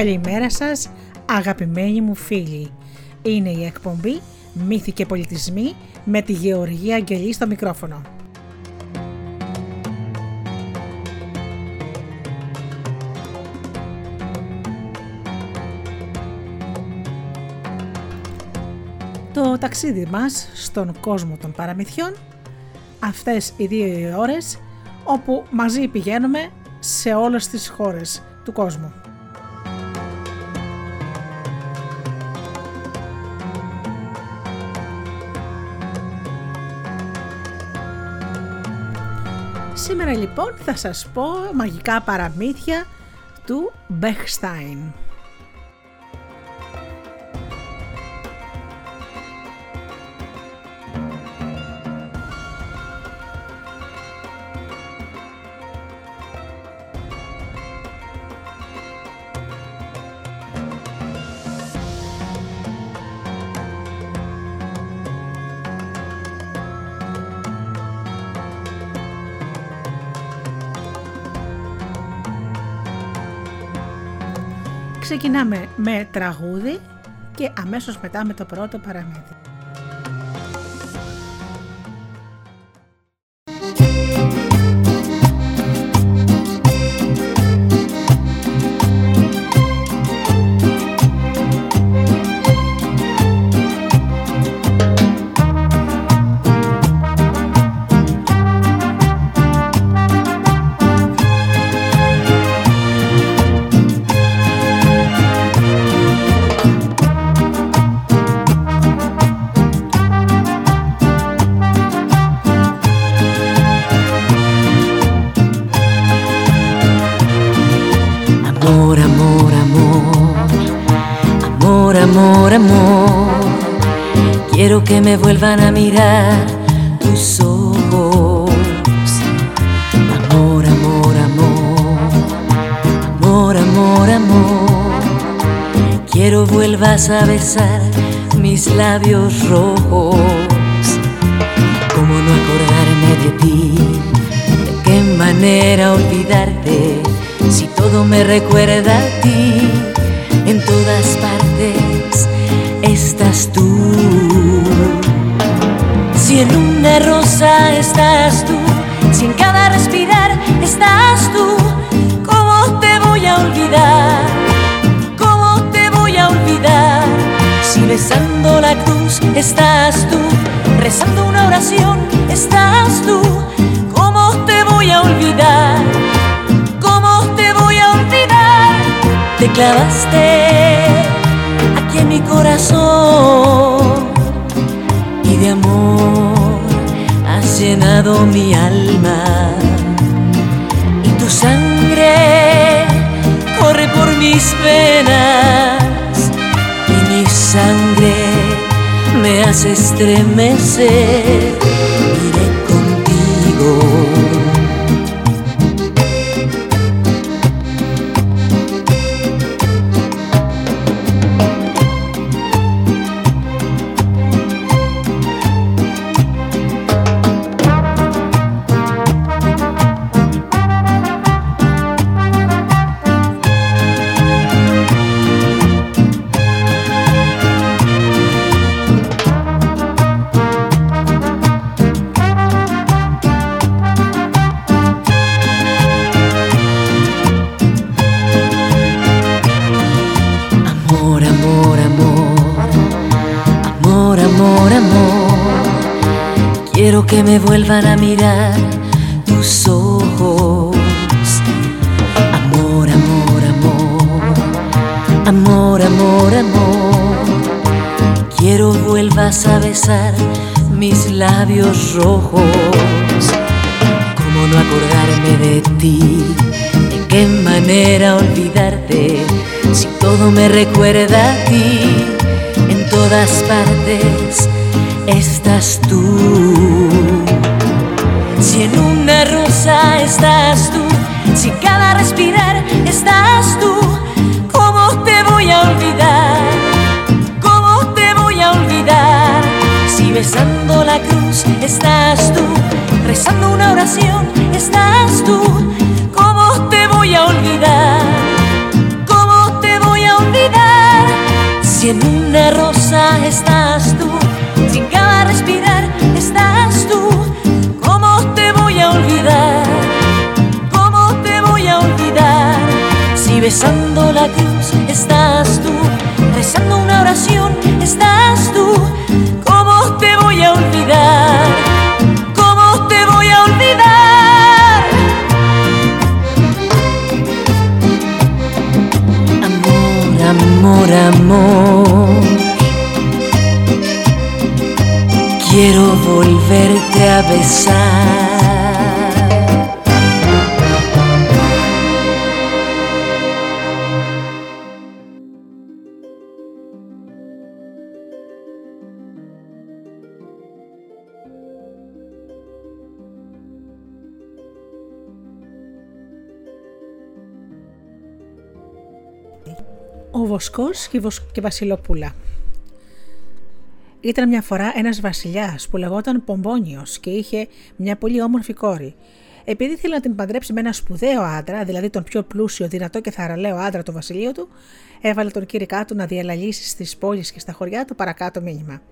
Καλημέρα σας αγαπημένοι μου φίλοι. Είναι η εκπομπή Μύθοι και Πολιτισμοί με τη Γεωργία Αγγελή στο μικρόφωνο. Το ταξίδι μας στον κόσμο των παραμυθιών αυτές οι δύο ώρες όπου μαζί πηγαίνουμε σε όλες τις χώρες του κόσμου. Σήμερα λοιπόν θα σας πω μαγικά παραμύθια του Μπεχστάιν. Ξεκινάμε με τραγούδι και αμέσως μετά με το πρώτο παραμύθι. Me vuelvan a mirar tus ojos. Amor, amor, amor, amor, amor, amor. Quiero vuelvas a besar mis labios rojos. ¿Cómo no acordarme de ti? ¿De qué manera olvidarte? Si todo me recuerda a ti, en todas estás tú, si en cada respirar estás tú, ¿cómo te voy a olvidar? ¿Cómo te voy a olvidar? Si besando la cruz estás tú, rezando una oración estás tú, ¿cómo te voy a olvidar? ¿Cómo te voy a olvidar? Te clavaste aquí en mi corazón y de amor llenado mi alma. Y tu sangre corre por mis venas. Y mi sangre me hace estremecer me vuelvan a mirar tus ojos. Amor, amor, amor, amor, amor, amor. Quiero vuelvas a besar mis labios rojos. ¿Cómo no acordarme de ti? ¿De qué manera olvidarte? Si todo me recuerda a ti en todas partes estás tú. Si en una rosa estás tú, si cada respirar estás tú, ¿cómo te voy a olvidar? ¿Cómo te voy a olvidar? Si besando la cruz estás tú, rezando una oración estás tú, ¿cómo te voy a olvidar? ¿Cómo te voy a olvidar? Si en una rosa estás tú, si cada respirar estás tú. Besando la cruz estás tú, rezando una oración estás tú. ¿Cómo te voy a olvidar? ¿Cómo te voy a olvidar? Amor, amor, amor. Quiero volverte a besar. Ο Βοσκός και η Βασιλοπούλα Ήταν μια φορά ένας βασιλιάς που λεγόταν Πομπόνιος και είχε μια πολύ όμορφη κόρη. Επειδή ήθελε να την παντρέψει με ένα σπουδαίο άντρα, δηλαδή τον πιο πλούσιο, δυνατό και θαραλέο άντρα του βασιλείου του, έβαλε τον κήρυκά του να διαλαλήσει στις πόλεις και στα χωριά το παρακάτω μήνυμα.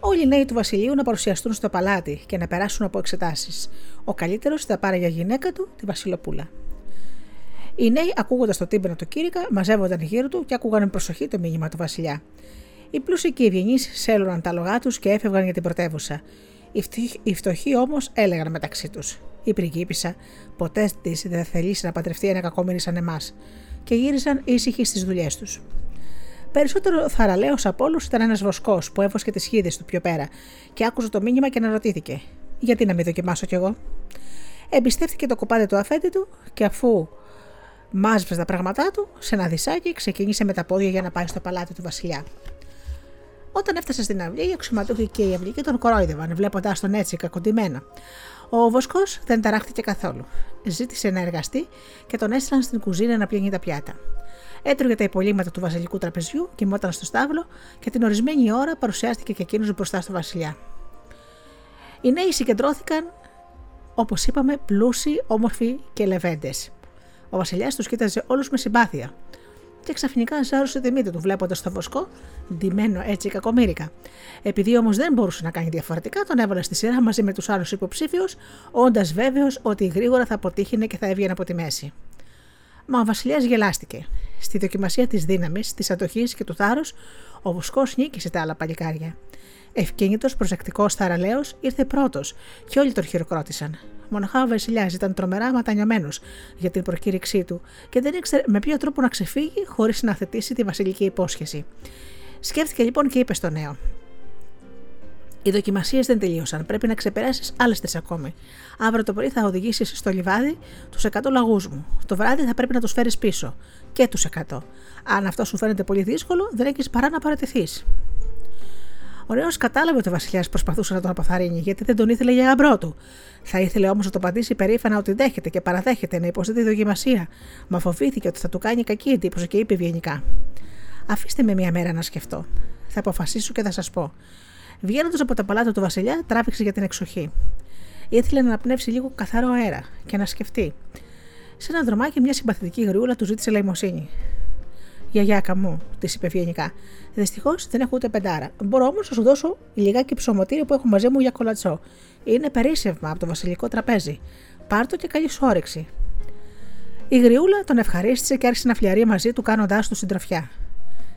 Όλοι οι νέοι του βασιλείου να παρουσιαστούν στο παλάτι και να περάσουν από εξετάσεις. Ο καλύτερος θα πάρει για γυναίκα του τη Βασιλοπούλα. Οι νέοι, ακούγοντας το τύμπανο του κήρυκα, μαζεύονταν γύρω του και άκουγαν με προσοχή το μήνυμα του Βασιλιά. Οι πλούσιοι και οι ευγενείς σέλωναν τα λογά τους και έφευγαν για την πρωτεύουσα. Οι φτωχοί όμως έλεγαν μεταξύ τους: Η πριγκίπισσα ποτέ της δεν θελήσει να παντρευτεί ένα κακόμοιρη σαν εμάς, και γύρισαν ήσυχοι στις δουλειές τους. Περισσότερο θαραλέος από όλους ήταν ένας βοσκός που έβοσκε τις χίδες του πιο πέρα και άκουσε το μήνυμα και αναρωτήθηκε: Γιατί να μην δοκιμάσω κι εγώ; Εμπιστεύτηκε το κοπάδι του αφέντη του και αφού μάζεψε τα πράγματά του σε ένα δισάκι, ξεκίνησε με τα πόδια για να πάει στο παλάτι του Βασιλιά. Όταν έφτασε στην αυλή, οι αξιωματούχοι και οι αυλικοί τον κορόιδευαν, βλέποντας τον έτσι κακοντημένα. Ο Βοσκός δεν ταράχτηκε καθόλου. Ζήτησε να εργαστεί και τον έστειλαν στην κουζίνα να πιένει τα πιάτα. Έτρωγε τα υπολείμματα του βασιλικού τραπεζιού, κοιμόταν στο στάβλο και την ορισμένη ώρα παρουσιάστηκε και εκείνος μπροστά στο Βασιλιά. Οι νέοι συγκεντρώθηκαν, όπως είπαμε, πλούσιοι, όμορφοι και λεβέντες. Ο Βασιλιάς τους κοίταζε όλους με συμπάθεια. Και ξαφνικά ζάρωσε τη μύτη του, βλέποντας το βοσκό, ντυμένο έτσι κακομίρικα. Επειδή όμως δεν μπορούσε να κάνει διαφορετικά, τον έβαλε στη σειρά μαζί με τους άλλους υποψήφιους, όντας βέβαιος ότι γρήγορα θα αποτύχει και θα έβγαινε από τη μέση. Μα ο Βασιλιάς γελάστηκε. Στη δοκιμασία της δύναμης, της αντοχής και του θάρρους, ο Βοσκός νίκησε τα άλλα παλικάρια. Ευκίνητος, προσεκτικός, θαραλέος, ήρθε πρώτος και όλοι τον χειροκρότησαν. Μοναχά ο Βασιλιά ήταν τρομερά ματανιωμένος για την προκήρυξή του και δεν ήξερε με ποιο τρόπο να ξεφύγει χωρίς να θετήσει τη βασιλική υπόσχεση. Σκέφτηκε λοιπόν και είπε στο νέο: Οι δοκιμασίες δεν τελείωσαν. Πρέπει να ξεπεράσεις άλλες τρεις ακόμη. Αύριο το πρωί θα οδηγήσεις στο λιβάδι τους 100 λαγούς μου. Το βράδυ θα πρέπει να τους φέρεις πίσω. Και τους 100. Αν αυτό σου φαίνεται πολύ δύσκολο, δεν έχεις παρά να παρατηθείς. Ο νέο κατάλαβε ότι ο Βασιλιάς προσπαθούσε να τον αποθαρρύνει, γιατί δεν τον ήθελε για γαμπρό του. Θα ήθελε όμως να το απαντήσει περήφανα ότι δέχεται και παραδέχεται να υποστεί τη δοκιμασία, μα φοβήθηκε ότι θα του κάνει κακή εντύπωση και είπε ευγενικά: Αφήστε με μία μέρα να σκεφτώ. Θα αποφασίσω και θα σας πω. Βγαίνοντας από τα παλάτια του Βασιλιά, τράβηξε για την εξοχή. Ήθελε να αναπνεύσει λίγο καθαρό αέρα και να σκεφτεί. Σε ένα δρομάκι, μια συμπαθητική γριούλα του ζήτησε λαϊμοσύνη. Γιαγιάκα μου, της είπε ευγενικά. Δυστυχώς δεν έχω ούτε πεντάρα. Μπορώ όμως να σου δώσω λιγάκι ψωμοτήρι που έχω μαζί μου για κολατσό. Είναι περίσσευμα από το βασιλικό τραπέζι. Πάρτο και καλή σου όρεξη. Η γριούλα τον ευχαρίστησε και άρχισε να φλιαρεί μαζί του κάνοντάς του συντροφιά.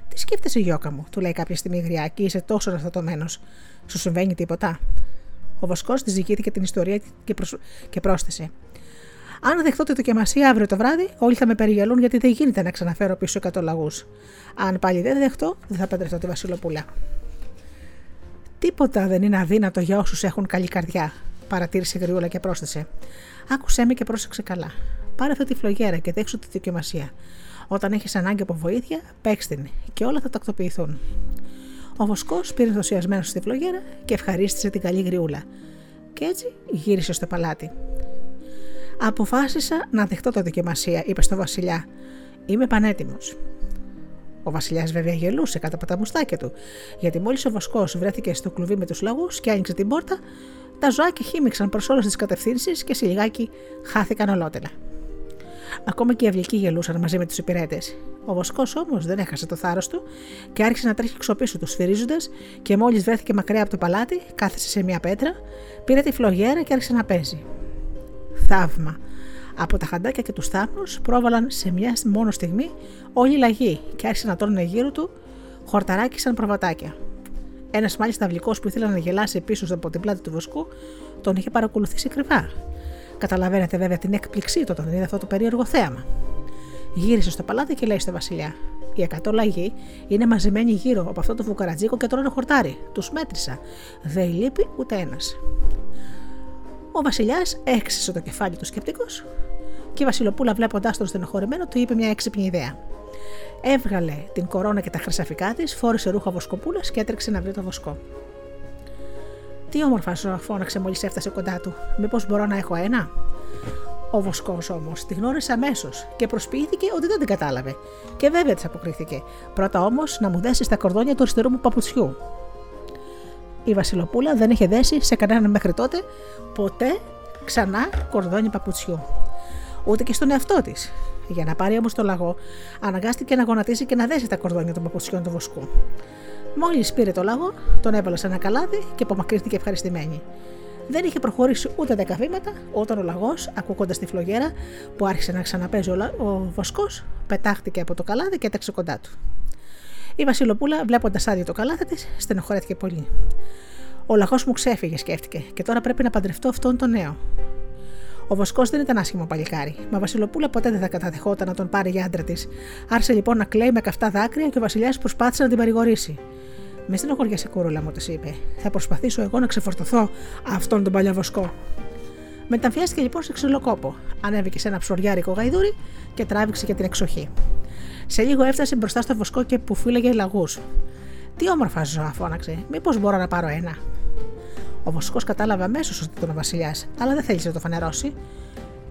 Τι σκέφτεσαι, Γιώκα μου, του λέει κάποια στιγμή η γριά και είσαι τόσο αναστατωμένο. Σου συμβαίνει τίποτα; Ο Βοσκός της ζητήθηκε την ιστορία και, προσ... και πρόσθεσε. Αν δεχτώ τη δοκιμασία αύριο το βράδυ, όλοι θα με περιγελούν γιατί δεν γίνεται να ξαναφέρω πίσω 100 λαγούς. Αν πάλι δεν δεχτώ, δεν θα παντρευτώ τη Βασιλοπούλα. Τίποτα δεν είναι αδύνατο για όσους έχουν καλή καρδιά, παρατήρησε η Γριούλα και πρόσθεσε. Άκουσέ με και πρόσεξε καλά. Πάρε αυτή τη φλογέρα και δέξου τη δοκιμασία. Όταν έχεις ανάγκη από βοήθεια, παίξ την και όλα θα τακτοποιηθούν. Ο Βοσκός πήρε ενθουσιασμένος στη φλογέρα και ευχαρίστησε την καλή γριούλα. Και έτσι γύρισε στο παλάτι. Αποφάσισα να δεχτώ το δοκιμασία, είπε στο Βασιλιά. Είμαι πανέτοιμος. Ο Βασιλιάς βέβαια γελούσε κάτω από τα μουστάκια του, γιατί μόλις ο Βοσκός βρέθηκε στο κλουβί με τους λαγούς και άνοιξε την πόρτα, τα ζωάκια χύμιξαν προς όλες τις κατευθύνσεις και σε λιγάκι χάθηκαν ολότελα. Ακόμα και οι αυλικοί γελούσαν μαζί με τους υπηρέτες. Ο Βοσκός όμως δεν έχασε το θάρρος του και άρχισε να τρέχει ξοπίσω τους, σφυρίζοντας και μόλις βρέθηκε μακριά από το παλάτι, κάθεσε σε μια πέτρα, πήρε τη φλογέρα και άρχισε να παίζει. Θαύμα. Από τα χαντάκια και τους θάμνου πρόβαλαν σε μια μόνο στιγμή όλοι οι λαγοί και άρχισαν να τρώνε γύρω του χορταράκι σαν προβατάκια. Ένας μάλιστα αυλικό που ήθελε να γελάσει πίσω από την πλάτη του βοσκού τον είχε παρακολουθήσει κρυβά. Καταλαβαίνετε βέβαια την έκπληξή του όταν είδε αυτό το περίεργο θέαμα. Γύρισε στο παλάτι και λέει στο Βασιλιά: Οι εκατό λαγοί είναι μαζεμένοι γύρω από αυτό το φουκαρατζίκο και τρώνε χορτάρι. Τους μέτρησα. Δεν λείπει ούτε ένας. Ο Βασιλιάς έξισε το κεφάλι του σκεπτικός και η Βασιλοπούλα, βλέποντάς τον στενοχωρημένο, του είπε μια έξυπνη ιδέα. Έβγαλε την κορώνα και τα χρυσαφικά της, φόρησε ρούχα βοσκοπούλας και έτρεξε να βρει το βοσκό. Τι όμορφα ζώα φώναξε μόλις έφτασε κοντά του. Μήπως μπορώ να έχω ένα; Ο Βοσκός όμως τη γνώρισε αμέσως και προσποιήθηκε ότι δεν την κατάλαβε. Και βέβαια της αποκρίθηκε. Πρώτα όμως να μου δέσεις τα κορδόνια του αριστερού μου παπουτσιού. Η Βασιλοπούλα δεν είχε δέσει σε κανέναν μέχρι τότε ποτέ ξανά κορδόνι παπουτσιού. Ούτε και στον εαυτό της. Για να πάρει όμως το λαγό, αναγκάστηκε να γονατίσει και να δέσει τα κορδόνια των παπουτσιών του βοσκού. Μόλις πήρε το λαγό, τον έβαλε σε ένα καλάδι και απομακρύνθηκε ευχαριστημένη. Δεν είχε προχωρήσει ούτε δέκα βήματα όταν ο λαγός, ακούγοντας τη φλογέρα που άρχισε να ξαναπέζει ο, ο βοσκός, πετάχτηκε από το καλάδι και έταξε κοντά του. Η Βασιλοπούλα, βλέποντας άδειο το καλάθι της, στενοχωρέθηκε πολύ. Ο λαγός μου ξέφυγε, σκέφτηκε, και τώρα πρέπει να παντρευτώ αυτόν τον νέο. Ο Βοσκός δεν ήταν άσχημο παλικάρι, μα Βασιλοπούλα ποτέ δεν θα καταδεχόταν να τον πάρει για άντρα της. Άρχισε λοιπόν να κλαίει με καυτά δάκρυα και ο Βασιλιάς προσπάθησε να την παρηγορήσει. Με στενοχωριέσαι κούρουλα μου, της είπε. Θα προσπαθήσω εγώ να ξεφορτωθώ αυτόν τον παλιό Βοσκό. Μεταμφιάστηκε λοιπόν σε ξυλοκόπο. Ανέβηκε σε ένα ψωριάρικο γαϊδούρι και τράβηξε για την εξοχή. Σε λίγο έφτασε μπροστά στο βοσκό και που φύλαγε λαγούς. Τι όμορφα ζώα, φώναξε. Μήπως μπορώ να πάρω ένα; Ο Βοσκός κατάλαβε αμέσως ότι ήταν ο Βασιλιάς, αλλά δεν θέλησε να το φανερώσει.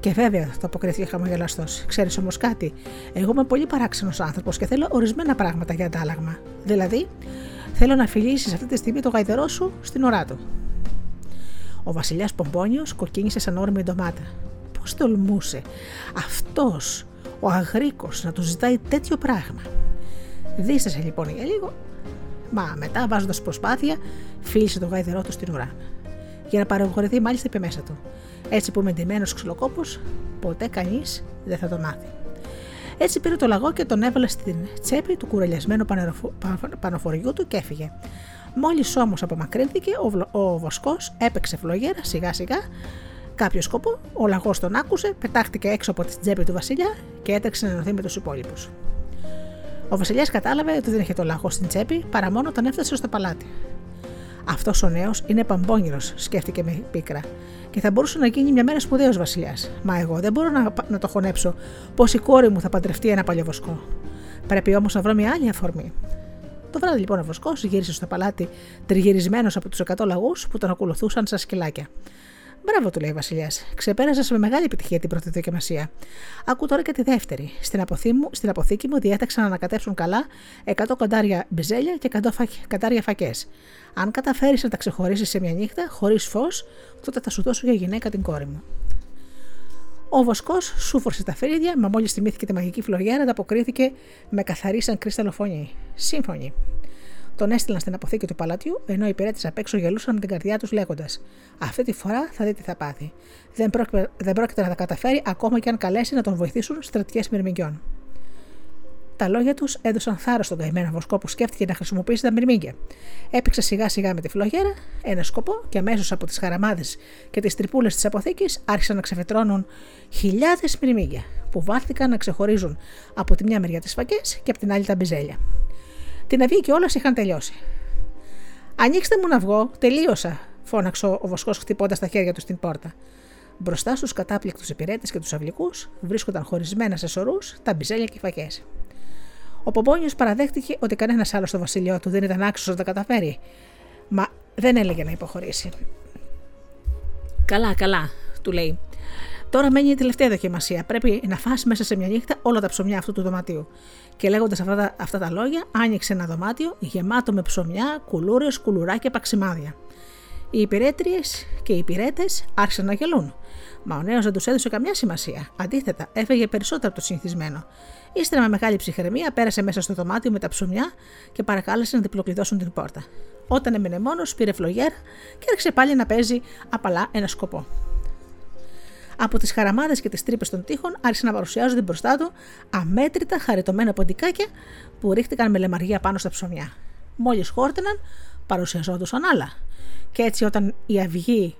Και βέβαια, το αποκρίθηκε χαμογελαστός. Ξέρεις όμως κάτι, εγώ είμαι πολύ παράξενος άνθρωπος και θέλω ορισμένα πράγματα για αντάλλαγμα. Δηλαδή, θέλω να φιλήσεις αυτή τη στιγμή το γαϊδερό σου στην ουρά του. Ο Βασιλιάς Πομπόνιος κοκκίνησε σαν όρμη ντομάτα. Πώς τολμούσε αυτός ο Αγρίκος να του ζητάει τέτοιο πράγμα. Δίστασε λοιπόν για λίγο, μα μετά βάζοντας προσπάθεια, φίλησε το γαϊδερό του στην ουρά. Για να παραγωγηθεί, μάλιστα είπε μέσα του. Έτσι που είμαι ντυμένο ξυλοκόπος, ποτέ κανείς δεν θα το μάθει. Έτσι πήρε το λαγό και τον έβαλε στην τσέπη του κουρελιασμένου πανοφοριού του και έφυγε. Μόλις όμως απομακρύνθηκε, ο, ο βοσκός έπαιξε φλογέρα σιγά σιγά κάποιο σκοπό, ο λαγός τον άκουσε, πετάχτηκε έξω από την τσέπη του Βασιλιά και έτρεξε να ενωθεί με τους υπόλοιπους. Ο Βασιλιάς κατάλαβε ότι δεν είχε το λαγό στην τσέπη παρά μόνο όταν έφτασε στο παλάτι. Αυτός ο νέος είναι παμπόνιρος, σκέφτηκε με πίκρα, και θα μπορούσε να γίνει μια μέρα σπουδαίος Βασιλιάς. Μα εγώ δεν μπορώ να, να το χωνέψω πω η κόρη μου θα παντρευτεί ένα παλιοβοσκό. Πρέπει όμως να βρω μια άλλη αφορμή. Το βράδυ λοιπόν ο Βοσκός γύρισε στο παλάτι τριγυρισμένος από τους 100 λαγούς που τον ακολουθούσαν σαν σκυλάκια. Μπράβο, του λέει ο Βασιλιάς. Ξεπέρασες με μεγάλη επιτυχία την πρώτη δοκιμασία. Ακού τώρα και τη δεύτερη. Στην, αποθή μου, στην αποθήκη μου διέταξαν να ανακατεύσουν καλά 100 κοντάρια μπιζέλια και 100 κοντάρια φακές. Αν καταφέρεις να τα ξεχωρίσεις σε μια νύχτα, χωρίς φως, τότε θα σου δώσω για γυναίκα την κόρη μου. Ο Βοσκός σούφορσε τα φρύδια, μα μόλις θυμήθηκε τη μαγική φλωριέρα, ανταποκρίθηκε με καθαρή σαν κρίσταλο φωνή. Σύμφωνη. Τον έστειλαν στην αποθήκη του παλατιού, ενώ οι υπηρέτε απ' έξω γελούσαν με την καρδιά τους λέγοντας: Αυτή τη φορά θα δει τι θα πάθει. Δεν πρόκειται, δεν πρόκειται να τα καταφέρει ακόμα και αν καλέσει να τον βοηθήσουν στρατιές μυρμηγκιών. Τα λόγια τους έδωσαν θάρρος στον καημένο βοσκό που σκέφτηκε να χρησιμοποιήσει τα μυρμήγκια. Έπαιξε σιγά σιγά με τη φλογέρα ένα σκοπό και αμέσως από τις χαραμάδες και τις τρυπούλες της αποθήκης άρχισαν να ξεφετρώνουν χιλιάδες μυρμήγκια που βάλθηκαν να ξεχωρίζουν από τη μια μεριά τις φακές και από την άλλη τα μπιζέλια. Την αυγή και όλα είχαν τελειώσει. Ανοίξτε μου να βγω, τελείωσα, φώναξε ο βοσκός χτυπώντας τα χέρια του στην πόρτα. Μπροστά στους κατάπληκτους υπηρέτες και τους αυλικούς βρίσκονταν χωρισμένα σε σωρούς τα μπιζέλια και οι φακές. Ο Πομπόνιος παραδέχτηκε ότι κανένας άλλος στο βασίλειό του δεν ήταν άξιος να τα καταφέρει, μα δεν έλεγε να υποχωρήσει. Καλά, καλά, του λέει. Τώρα μένει η τελευταία δοκιμασία. Πρέπει να φας μέσα σε μια νύχτα όλα τα ψωμιά αυτού του δωματίου. Και λέγοντας αυτά, τα, αυτά τα λόγια, άνοιξε ένα δωμάτιο γεμάτο με ψωμιά, κουλούρες, κουλουράκια, παξιμάδια. Οι υπηρέτριες και οι υπηρέτες άρχισαν να γελούν. Μα ο νέος δεν τους έδωσε καμιά σημασία. Αντίθετα, έφεγε περισσότερο από το συνηθισμένο. Ύστερα με μεγάλη ψυχραιμία πέρασε μέσα στο δωμάτιο με τα ψωμιά και παρακάλεσε να διπλοκλειδώσουν την πόρτα. Όταν έμεινε μόνος, πήρε φλογέρα και άρχισε πάλι να παίζει απαλά ένα σκοπό. Από τις χαραμάδες και τις τρύπες των τείχων άρχισαν να παρουσιάζονται μπροστά του αμέτρητα χαριτωμένα ποντικάκια που ρίχτηκαν με λεμαργία πάνω στα ψωμιά. Μόλις χόρτεναν, παρουσιαζόντουσαν άλλα. Και έτσι, όταν η αυγή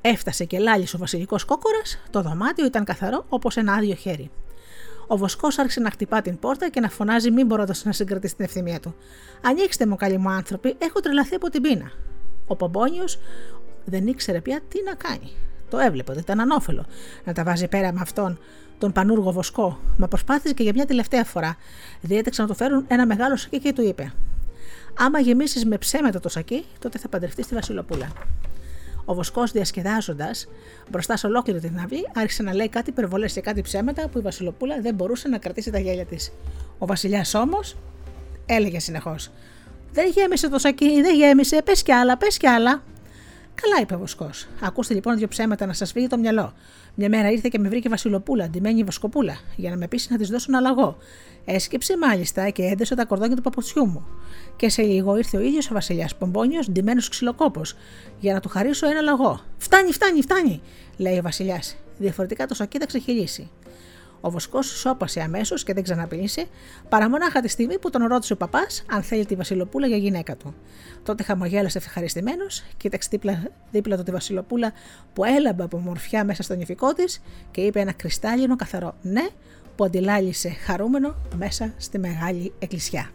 έφτασε και λάλησε ο βασιλικός κόκορας, το δωμάτιο ήταν καθαρό όπως ένα άδειο χέρι. Ο Βοσκός άρχισε να χτυπά την πόρτα και να φωνάζει, μην μπορώντα να συγκρατήσει την ευθυμία του. Ανοίξτε μου, καλοί μου άνθρωποι, έχω τρελαθεί από την πείνα. Ο Πομπόνιος δεν ήξερε πια τι να κάνει. Το έβλεπε ότι ήταν ανώφελο να τα βάζει πέρα με αυτόν τον πανούργο βοσκό, μα προσπάθησε και για μια τελευταία φορά. Διέταξε να του φέρουν ένα μεγάλο σακί και του είπε: Άμα γεμίσεις με ψέματα το σακί, τότε θα παντρευτείς τη Βασιλοπούλα. Ο Βοσκός, διασκεδάζοντας μπροστά σε ολόκληρη την αυγή, άρχισε να λέει κάτι υπερβολές και κάτι ψέματα που η Βασιλοπούλα δεν μπορούσε να κρατήσει τα γέλια της. Ο Βασιλιάς όμως έλεγε συνεχώς: Δεν γέμισε το σακί, δεν γέμισε, πες κι άλλα, πες κι άλλα. Καλά, είπε ο Βοσκός. Ακούστε λοιπόν δύο ψέματα να σας φύγει το μυαλό. Μια μέρα ήρθε και με βρήκε Βασιλοπούλα, ντυμένη Βοσκοπούλα, για να με πείσει να της δώσω ένα λαγό. Έσκυψε μάλιστα και έντεσε τα κορδόνια του παπουτσιού μου. Και σε λίγο ήρθε ο ίδιος ο Βασιλιάς Πομπόνιος, ντυμένος ξυλοκόπος, για να του χαρίσω ένα λαγό. Φτάνει, φτάνει, φτάνει, λέει ο Βασιλιάς. Διαφορετικά το σακί θα ξεχυλήσει. Ο Βοσκός σώπασε αμέσως και δεν ξαναπήλυσε, παρά μονάχα τη στιγμή που τον ρώτησε ο παπάς αν θέλει τη Βασιλοπούλα για γυναίκα του. Τότε χαμογέλασε ευχαριστημένος, κοίταξε δίπλα, δίπλα του τη Βασιλοπούλα που έλαμπε από μορφιά μέσα στο νηφικό της και είπε ένα κρυστάλλινο καθαρό ναι που αντιλάλησε χαρούμενο μέσα στη μεγάλη εκκλησιά.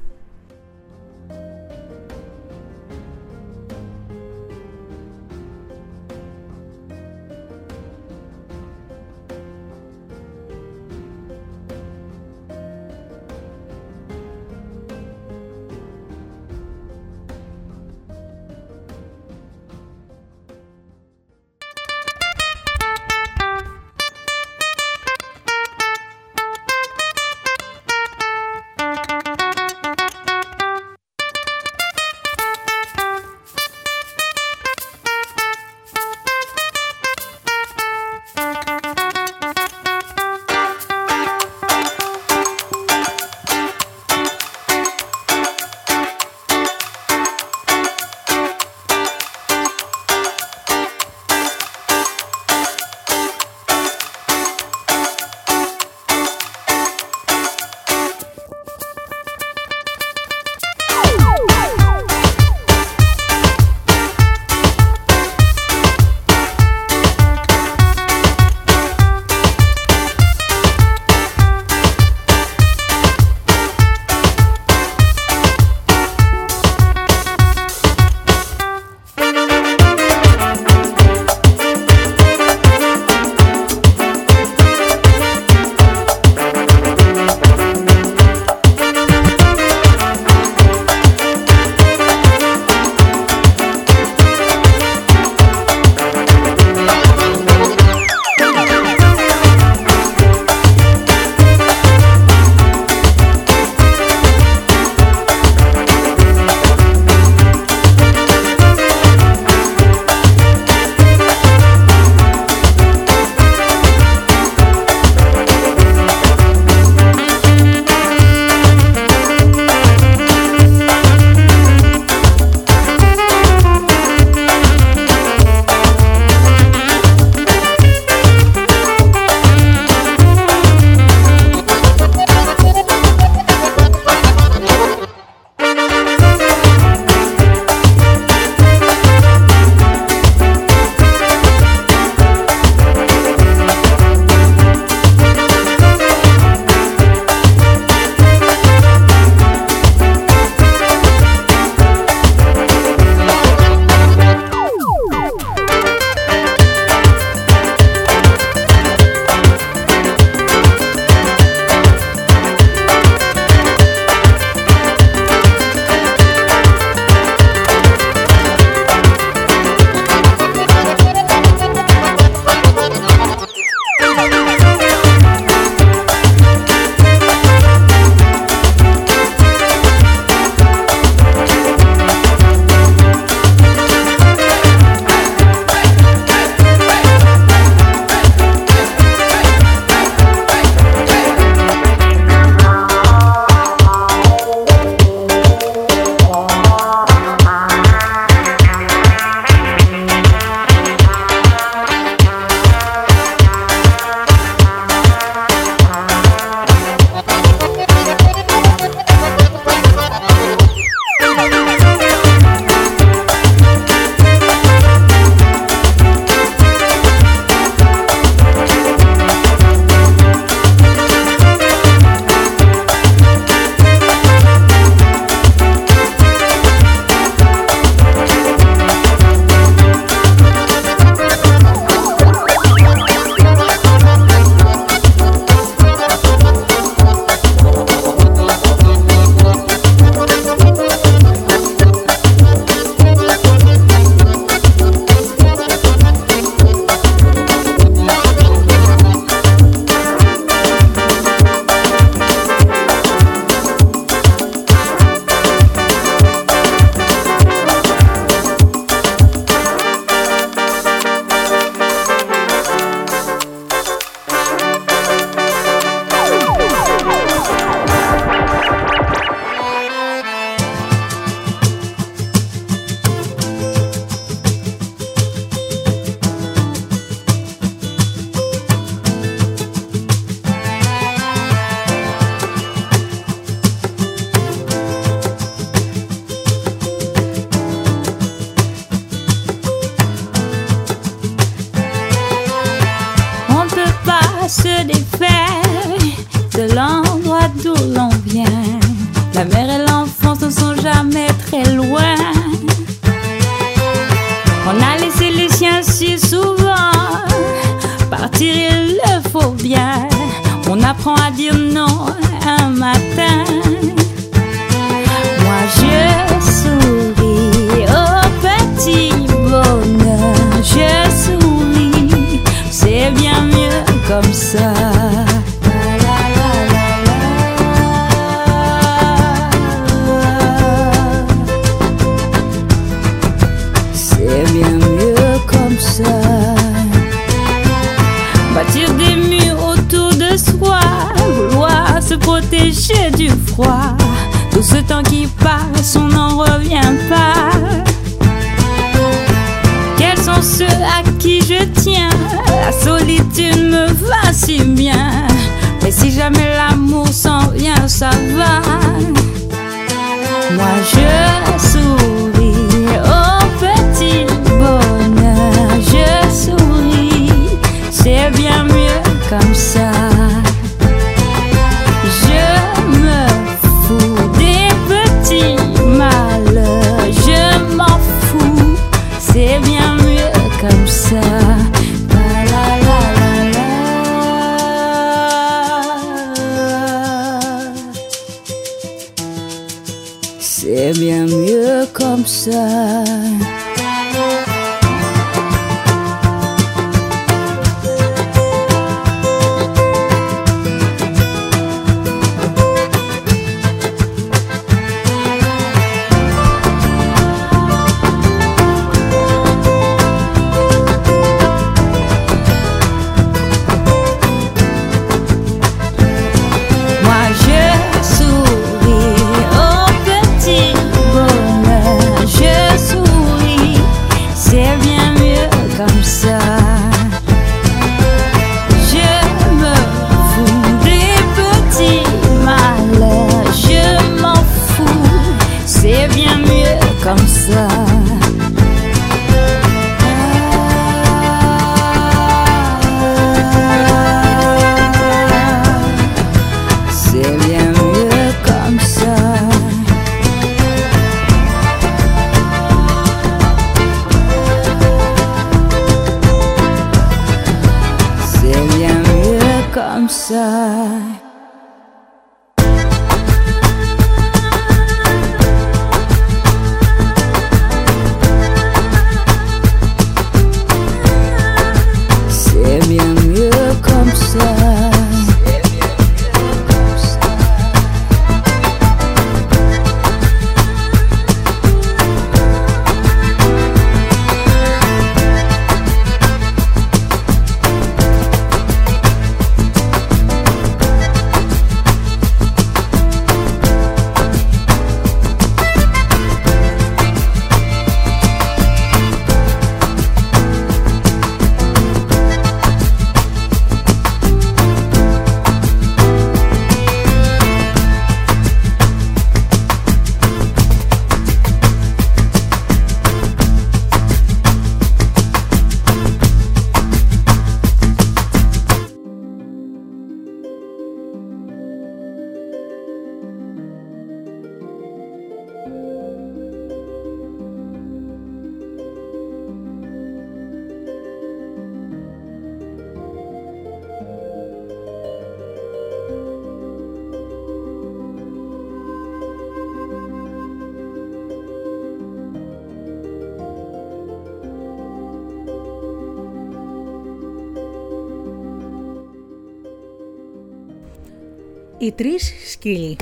Τρεις σκύλοι.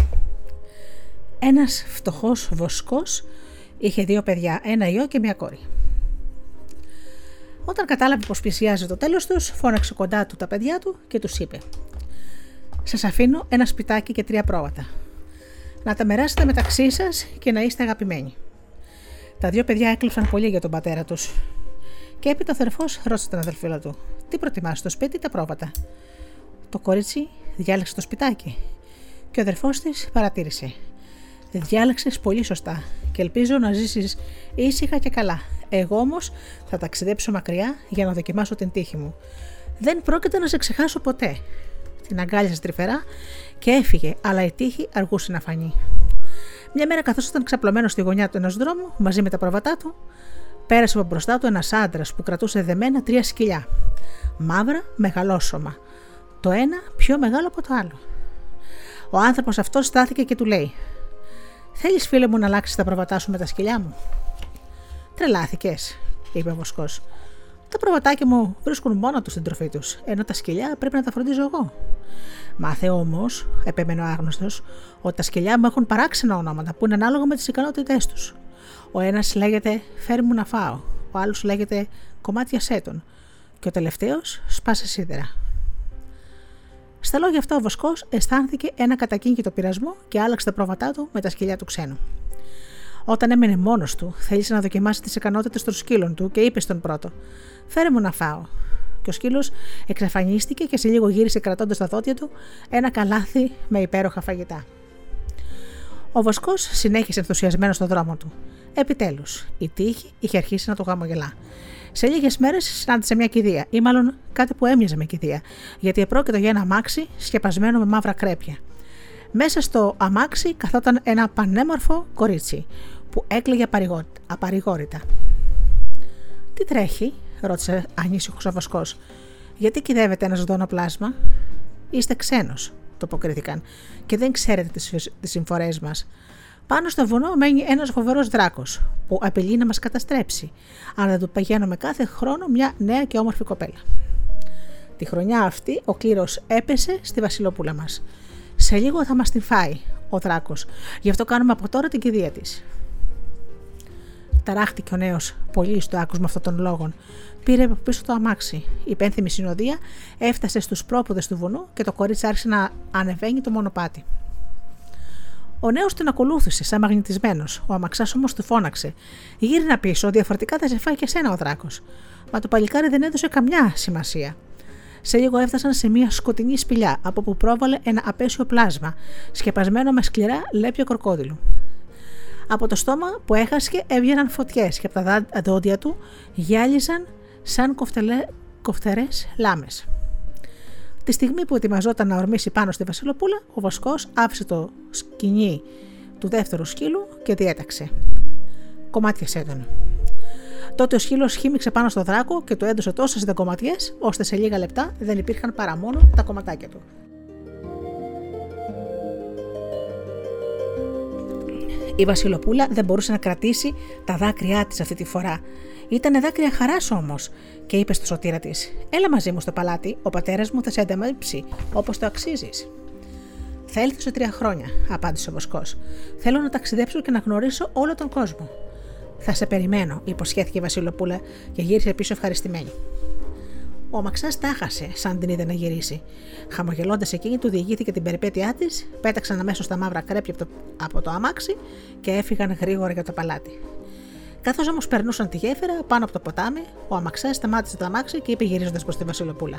Ένας φτωχός βοσκός είχε δύο παιδιά, ένα γιο και μια κόρη. Όταν κατάλαβε πως πλησιάζει το τέλος τους, φώναξε κοντά του τα παιδιά του και τους είπε «Σας αφήνω ένα σπιτάκι και τρία πρόβατα. Να τα μεράσετε μεταξύ σας και να είστε αγαπημένοι». Τα δύο παιδιά έκλειψαν πολύ για τον πατέρα τους. Και έπειτα ο θερφός ρώτησε τον αδελφίλα του «Τι προτιμάς, το σπίτι ή τα πρόβατα». Το κορίτσι διάλεξε το σπιτάκι και ο αδερφός της παρατήρησε Διάλεξες πολύ σωστά και ελπίζω να ζήσεις ήσυχα και καλά. Εγώ όμως θα ταξιδέψω μακριά για να δοκιμάσω την τύχη μου. Δεν πρόκειται να σε ξεχάσω ποτέ. Την αγκάλιασε τρυφερά και έφυγε, αλλά η τύχη αργούσε να φανεί. Μια μέρα, καθώς ήταν ξαπλωμένος στη γωνιά του ενός δρόμου μαζί με τα προβατά του, πέρασε από μπροστά του ένας άντρας που κρατούσε δεμένα τρία σκυλιά. Μαύρα, μεγαλόσωμα. το ένα πιο μεγάλο από το άλλο. Ο άνθρωπος αυτός στάθηκε και του λέει: Θέλεις, φίλε μου, να αλλάξεις τα προβατά σου με τα σκυλιά μου; Τρελάθηκες, είπε ο Βοσκός. Τα προβατάκια μου βρίσκουν μόνο τους την τροφή τους, ενώ τα σκυλιά πρέπει να τα φροντίζω εγώ. Μάθε όμως, επέμενε ο άγνωστος, ότι τα σκυλιά μου έχουν παράξενα ονόματα που είναι ανάλογα με τις ικανότητές τους. Ο ένας λέγεται Φέρ μου να φάω, ο άλλος λέγεται Κομμάτια σέτων και ο τελευταίος Σπάσε σίδερα. Στα λόγια αυτά ο Βοσκός αισθάνθηκε ένα κατακίνητο πειρασμό και άλλαξε τα πρόβατά του με τα σκυλιά του ξένου. Όταν έμενε μόνος του, θέλησε να δοκιμάσει τις ικανότητες των σκύλων του και είπε στον πρώτο: Φέρε μου να φάω. Και ο σκύλος εξαφανίστηκε και σε λίγο γύρισε κρατώντας στα δόντια του ένα καλάθι με υπέροχα φαγητά. Ο Βοσκός συνέχισε ενθουσιασμένος στον δρόμο του. Επιτέλους, η τύχη είχε αρχίσει να το γαμογελά. Σε λίγες μέρες συνάντησε μια κηδεία, ή μάλλον κάτι που έμοιαζε με κηδεία, γιατί επρόκειτο για ένα αμάξι σκεπασμένο με μαύρα κρέπια. Μέσα στο αμάξι καθόταν ένα πανέμορφο κορίτσι που έκλαιγε απαρηγόρητα. Τι τρέχει, ρώτησε ανήσυχος ο Βοσκός. Γιατί κυδεύεται ένα ζωντανό πλάσμα, Είστε ξένος, το αποκρίθηκαν, και δεν ξέρετε τις συμφορές μας. Πάνω στο βουνό μένει ένας φοβερός δράκος που απειλεί να μας καταστρέψει, αν δεν του παγαίνουμε κάθε χρόνο μια νέα και όμορφη κοπέλα. Τη χρονιά αυτή ο κλήρος έπεσε στη Βασιλοπούλα μας. Σε λίγο θα μας την φάει ο δράκος, γι' αυτό κάνουμε από τώρα την κηδεία της. Ταράχτηκε ο νέος πολύ στο άκουσμα αυτών των λόγων. Πήρε από πίσω το αμάξι. Η πένθυμη συνοδεία έφτασε στους πρόποδες του βουνού και το κορίτσι άρχισε να ανεβαίνει το μονοπάτι. Ο νέος την ακολούθησε, σαν μαγνητισμένος. Ο αμαξάς όμως του φώναξε. Γύρνα πίσω, διαφορετικά θα σε φάει και σένα ο δράκος. Μα το παλικάρι δεν έδωσε καμιά σημασία. Σε λίγο έφτασαν σε μια σκοτεινή σπηλιά, από που πρόβαλε ένα απέσιο πλάσμα, σκεπασμένο με σκληρά λέπια κροκόδιλου. Από το στόμα που έχασκε έβγαιναν φωτιές και από τα δόντια του γυάλιζαν σαν κοφτερές λάμες. Τη στιγμή που ετοιμαζόταν να ορμήσει πάνω στη Βασιλοπούλα, ο Βοσκός άφησε το σκηνή του δεύτερου σκύλου και διέταξε. Κομμάτια τον. Τότε ο σκύλος χύμιξε πάνω στο δράκο και του έδωσε τόσες δεκοματιέ, ώστε σε λίγα λεπτά δεν υπήρχαν παρά μόνο τα κομματάκια του. Η Βασιλοπούλα δεν μπορούσε να κρατήσει τα δάκρυά της αυτή τη φορά. Ήταν δάκρυα χαράς όμως, και είπε στο σωτήρα της: Έλα μαζί μου στο παλάτι, ο πατέρας μου θα σε ανταμείψει όπως το αξίζεις. Θα έλθω σε τρία χρόνια, απάντησε ο Βοσκός. Θέλω να ταξιδέψω και να γνωρίσω όλο τον κόσμο. Θα σε περιμένω, υποσχέθηκε η Βασιλοπούλα και γύρισε πίσω ευχαριστημένη. Ο Μαξάς τάχασε, σαν την είδε να γυρίσει. Χαμογελώντας εκείνη, του διηγήθηκε την περιπέτειά της, πέταξαν αμέσως τα μαύρα κρέπια από το, από το αμάξι και έφυγαν γρήγορα για το παλάτι. Καθώς όμως περνούσαν τη γέφυρα πάνω από το ποτάμι, ο Αμαξά σταμάτησε το αμάξι και είπε γυρίζοντας προς τη Βασιλοπούλα.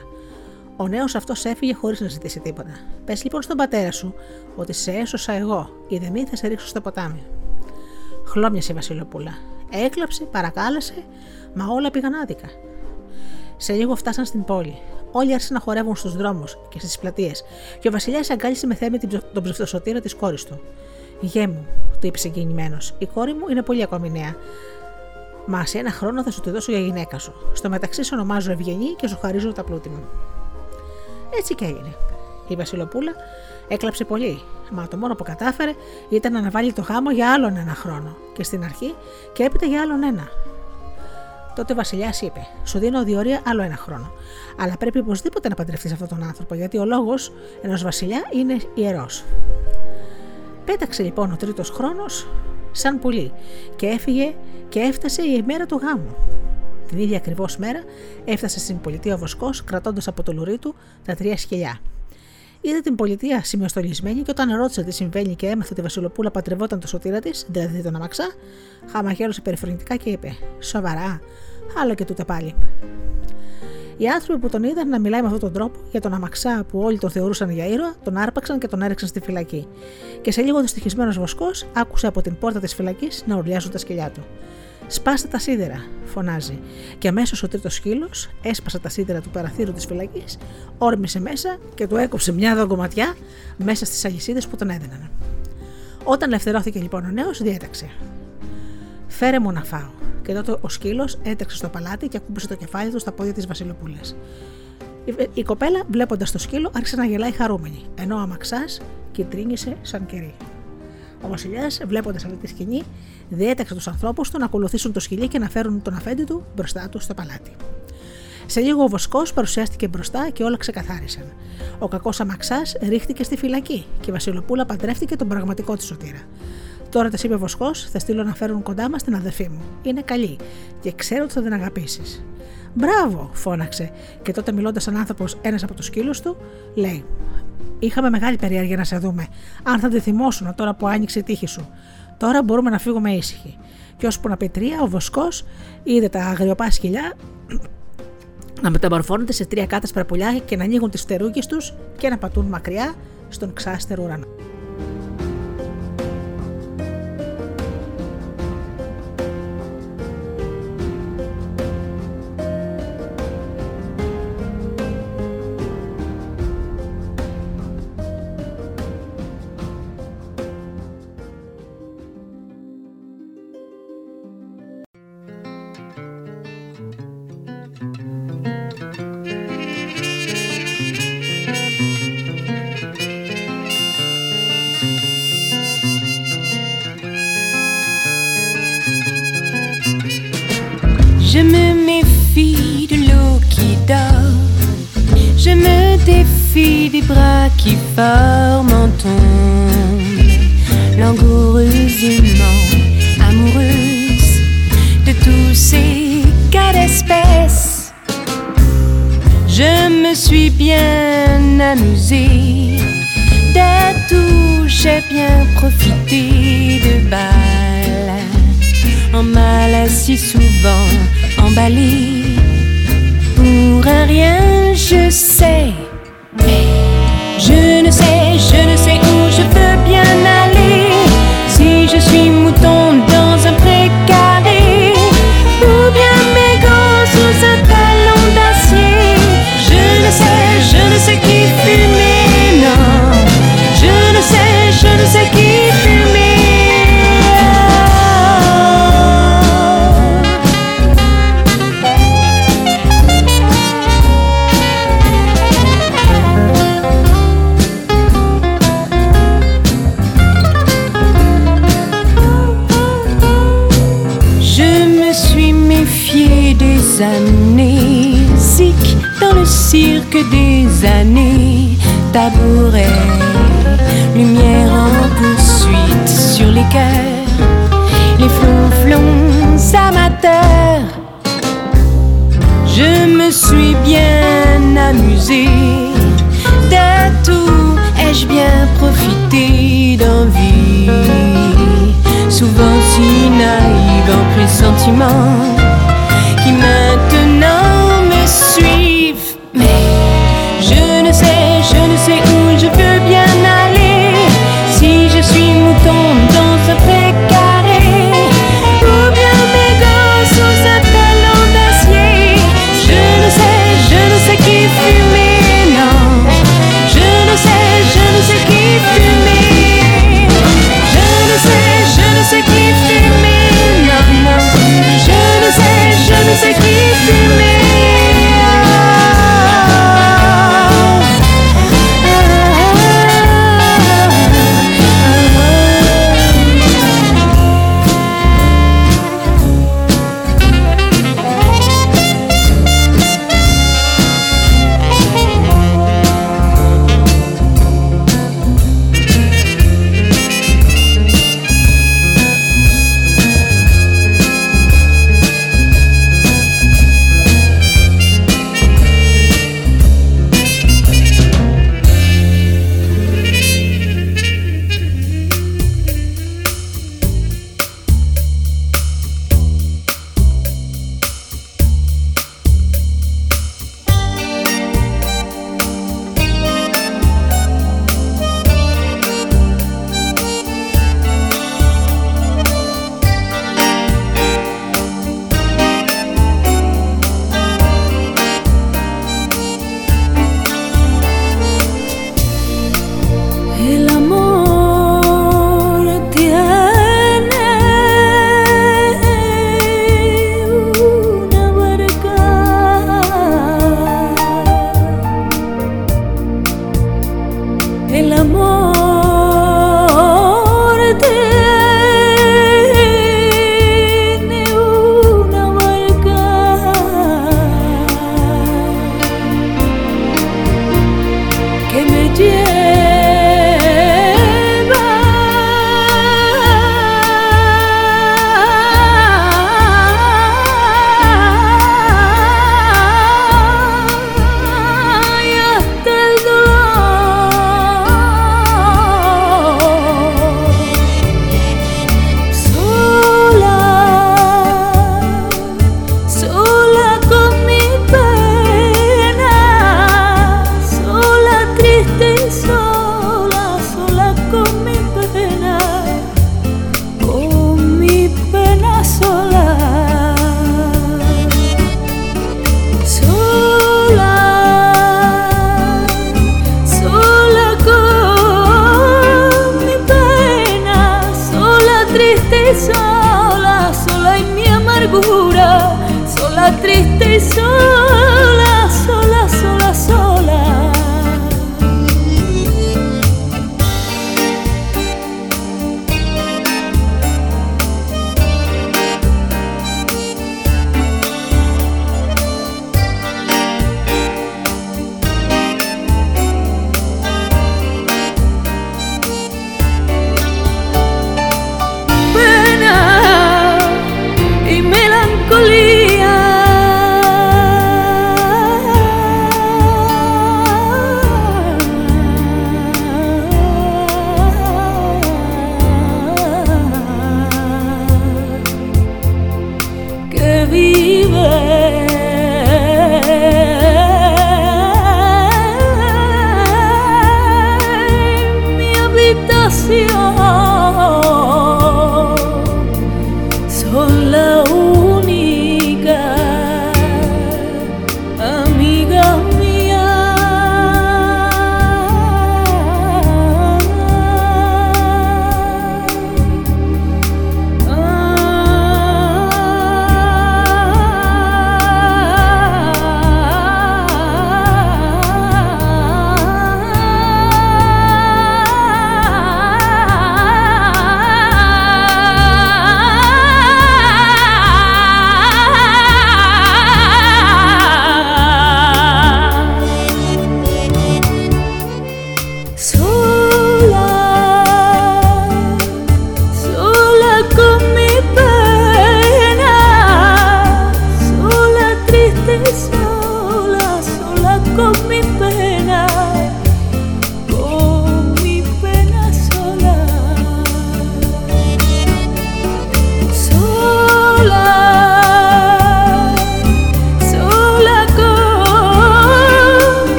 Ο νέος αυτός έφυγε χωρίς να ζητήσει τίποτα. Πες λοιπόν στον πατέρα σου ότι σε έσωσα εγώ, ή δεν θα σε ρίξω στο ποτάμι. Χλώμιασε η Βασιλοπούλα. Έκλαψε, παρακάλεσε, μα όλα πήγαν άδικα. Σε λίγο φτάσαν στην πόλη. Όλοι άρχισαν να χορεύουν στους δρόμους και στις πλατείες, και ο Βασιλιάς αγκάλισε με θέμη τον ψευτοσωτήρα της κόρης του. Γε μου, του είπε συγκινημένος, η κόρη μου είναι πολύ ακόμη νέα. Μα σε ένα χρόνο θα σου τη δώσω για γυναίκα σου. Στο μεταξύ σε ονομάζω Ευγενή και σου χαρίζω τα πλούτη μου. Έτσι και έγινε. Η Βασιλοπούλα έκλαψε πολύ, μα το μόνο που κατάφερε ήταν να αναβάλει το γάμο για άλλον ένα χρόνο και στην αρχή και έπειτα για άλλον ένα. Τότε ο Βασιλιάς είπε: Σου δίνω διορία άλλο ένα χρόνο. Αλλά πρέπει οπωσδήποτε να παντρευτείς αυτόν τον άνθρωπο, γιατί ο λόγος ενός Βασιλιά είναι ιερός. Πέταξε λοιπόν ο τρίτος χρόνος σαν πουλί και έφυγε και έφτασε η ημέρα του γάμου. Την ίδια ακριβώς μέρα έφτασε στην πολιτεία ο Βοσκός κρατώντας από το λουρί του τα τρία σκυλιά. Είδε την πολιτεία σημειοστολισμένη και όταν ρώτησε τι συμβαίνει και έμαθε ότι η Βασιλοπούλα πατρευόταν το σωτήρα της, δηλαδή τον αμαξά, χαμαγέλωσε περιφρονητικά και είπε: Σοβαρά, άλλο και τούτα πάλι. Οι άνθρωποι που τον είδαν να μιλάει με αυτόν τον τρόπο για τον αμαξά που όλοι τον θεωρούσαν για ήρωα, τον άρπαξαν και τον έριξαν στη φυλακή. Και σε λίγο δυστυχισμένος βοσκός άκουσε από την πόρτα της φυλακής να ουρλιάζουν τα σκυλιά του. Σπάστε τα σίδερα, φωνάζει. Και αμέσως ο τρίτος σκύλος έσπασε τα σίδερα του παραθύρου της φυλακής, όρμησε μέσα και του έκοψε μια δογκωματιά μέσα στις αλυσίδες που τον έδιναν. Όταν ελευθερώθηκε λοιπόν ο νέος, διέταξε. Φέρε μου να φάω. Και τότε ο σκύλος έτρεξε στο παλάτι και ακούμπησε το κεφάλι του στα πόδια της Βασιλοπούλας. Η κοπέλα, βλέποντας το σκύλο, άρχισε να γελάει χαρούμενη, ενώ ο αμαξάς κυτρίνησε σαν κερί. Ο Βασιλιάς, βλέποντας αυτή τη σκηνή, διέταξε τους ανθρώπους του να ακολουθήσουν το σκυλί και να φέρουν τον αφέντη του μπροστά του στο παλάτι. Σε λίγο ο Βοσκός παρουσιάστηκε μπροστά και όλα ξεκαθάρισαν. Ο κακός αμαξάς ρίχτηκε στη φυλακή και η Βασιλοπούλα παντρεύτηκε τον πραγματικό της σωτήρα. Τώρα τη είπε ο Βοσκός: Θα στείλω να φέρουν κοντά μας την αδερφή μου. Είναι καλή και ξέρω ότι θα την αγαπήσεις. Μπράβο, φώναξε, και τότε μιλώντας σαν άνθρωπος ένας από τους σκύλους του, λέει: Είχαμε μεγάλη περιέργεια να σε δούμε. Αν θα τη θυμώσουν τώρα που άνοιξε η τύχη σου. Τώρα μπορούμε να φύγουμε ήσυχοι. Και ώσπου να πει τρία, ο Βοσκός είδε τα αγριοπά σκυλιά να μεταμορφώνονται σε τρία κάτω περπουλιά και να ανοίγουν τις φτερούγε τους και να πατούν μακριά στον ξάστερο ουρανό. Des bras qui forment en tombe, langoureusement amoureuse de tous ces cas d'espèce. Je me suis bien amusée, de tout j'ai bien profité de balles, en mal si souvent emballé. Pour un rien, je sais les flonflons amateurs. Je me suis bien amusée de tout, ai-je bien profité d'envie, souvent si naïve en pressentiment qui maintenant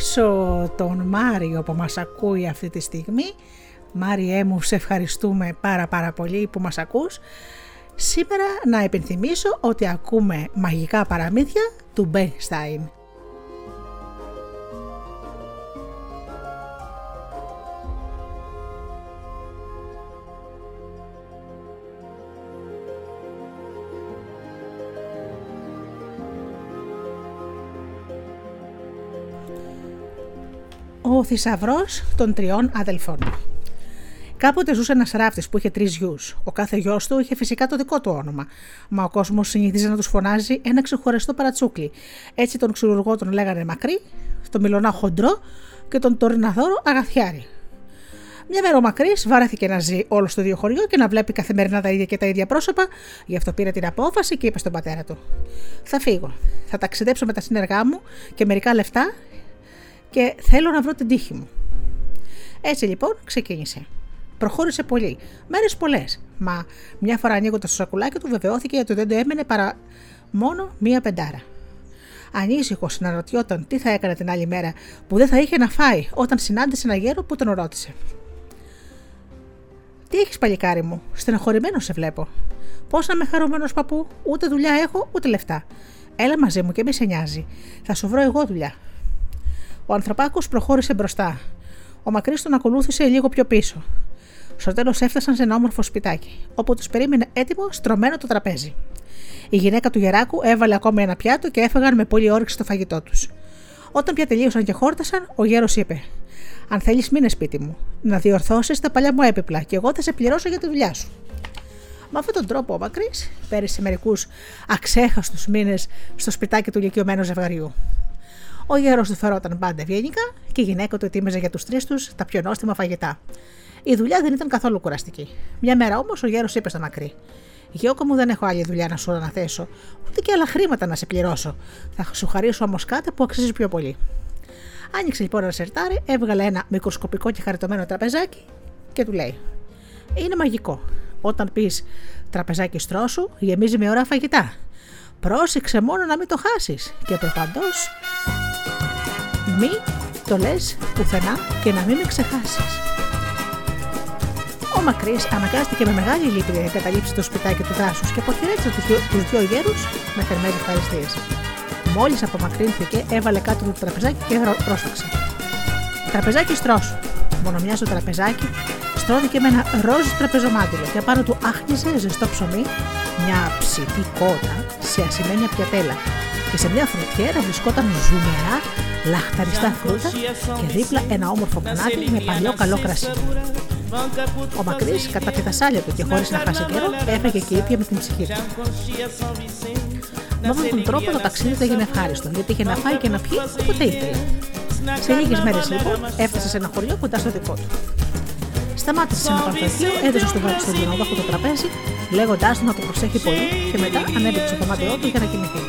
καλημερίσω τον Μάριο που μας ακούει αυτή τη στιγμή. Μάριέ μου, σε ευχαριστούμε πάρα πάρα πολύ που μας ακούς. Σήμερα να επενθυμίσω ότι ακούμε μαγικά παραμύθια του Μπένσταϊν. Ο θησαυρός των τριών αδελφών. Κάποτε ζούσε ένας ράφτης που είχε τρεις γιους. Ο κάθε γιος του είχε φυσικά το δικό του όνομα. Μα ο κόσμος συνηθίζει να τους φωνάζει ένα ξεχωριστό παρατσούκλι. Έτσι τον ξυλουργό τον λέγανε Μακρύ, τον Μιλωνά Χοντρό και τον Τωριναδόρο Αγαθιάρη. Μια μέρα ο Μακρύς βάρεθηκε να ζει όλος στο δύο χωριό και να βλέπει καθημερινά τα ίδια και τα ίδια πρόσωπα, γι' αυτό πήρε την απόφαση και είπε στον πατέρα του: Θα φύγω. Θα ταξιδέψω με τα σύνεργά μου και μερικά λεφτά και θέλω να βρω την τύχη μου. Έτσι λοιπόν ξεκίνησε. Προχώρησε πολύ, μέρες πολλές. Μα μια φορά ανοίγοντα το σακουλάκι του, βεβαιώθηκε ότι δεν το έμενε παρά μόνο μία πεντάρα. Ανήσυχο να ρωτιόταν τι θα έκανε την άλλη μέρα που δεν θα είχε να φάει όταν συνάντησε ένα γέρο που τον ρώτησε. Τι έχεις παλικάρι μου, στενοχωρημένο σε βλέπω. Πώς να είμαι χαρούμενος παππού, ούτε δουλειά έχω, ούτε λεφτά. Έλα μαζί μου και μη σε νοιάζει. Θα σου βρω εγώ δουλειά. Ο ανθρωπάκος προχώρησε μπροστά. Ο μακρύς τον ακολούθησε λίγο πιο πίσω. Στο τέλος έφτασαν σε ένα όμορφο σπιτάκι, όπου τους περίμενε έτοιμο στρωμένο το τραπέζι. Η γυναίκα του γεράκου έβαλε ακόμα ένα πιάτο και έφεγαν με πολύ όρεξη το φαγητό τους. Όταν πια τελείωσαν και χόρτασαν, ο γέρος είπε: Αν θέλεις, μείνε σπίτι μου, να διορθώσεις τα παλιά μου έπιπλα και εγώ θα σε πληρώσω για τη δουλειά σου. Με αυτόν τον τρόπο ο Μακρύς πέρασε μερικούς αξέχαστους μήνες στο σπιτάκι του ηλικιωμένου ζευγαριού. Ο γέρος του φερόταν πάντα ευγενικά και η γυναίκα του ετοίμαζε για τους τρεις τους τα πιο νόστιμα φαγητά. Η δουλειά δεν ήταν καθόλου κουραστική. Μια μέρα όμως ο γέρος είπε στο μακρύ: Γιώκο μου δεν έχω άλλη δουλειά να σου αναθέσω, ούτε και άλλα χρήματα να σε πληρώσω. Θα σου χαρίσω όμως κάτι που αξίζει πιο πολύ. Άνοιξε λοιπόν ένα σερτάρι, έβγαλε ένα μικροσκοπικό και χαριτωμένο τραπεζάκι και του λέει: Είναι μαγικό. Όταν πεις τραπεζάκι στρώσου, γεμίζει με ωραία φαγητά. Πρόσεξε μόνο να μην το χάσεις και προπαντό μη το λες πουθενά και να μην με ξεχάσεις. Ο Μακρύς αναγκάστηκε με μεγάλη λύπη να εγκαταλείψει το σπιτάκι του δάσους και αποχαιρέτησε τους δύο, δύο γέρους με θερμές ευχαριστίες. Μόλις απομακρύνθηκε, έβαλε κάτω το τραπεζάκι και πρόσταξε. Τραπεζάκι στρώσου. Μόνο μια στο τραπεζάκι στρώθηκε με ένα ροζ τραπεζομάντιλο και πάνω του άχνιζε ζεστό ψωμί, μια ψητή κότα σε ασημένια πιατέλα και σε μια φρουτιέρα βρισκόταν ζουμερά λαχταριστά φρούτα και δίπλα ένα όμορφο πανάτι με παλιό καλό κρασί. Ο Μακρύς κατά τη δασάλια του και χωρίς να χάσει καιρό έφεγε και ήπια με την ψυχή του. Με αυτόν τον τρόπο το ταξίδι του έγινε ευχάριστο, γιατί είχε να φάει και να πιει όποτε ήθελε. Σε λίγες μέρες λοιπόν έφτασε σε ένα χωριό κοντά στο δικό του. Σταμάτησε σε ένα πανθρακείο, έδωσε στον στον κοινόδοχο το τραπέζι, λέγοντάς του να το προσέχει πολύ και μετά ανέβηκε στο δωμάτιό του για να κοιμηθεί.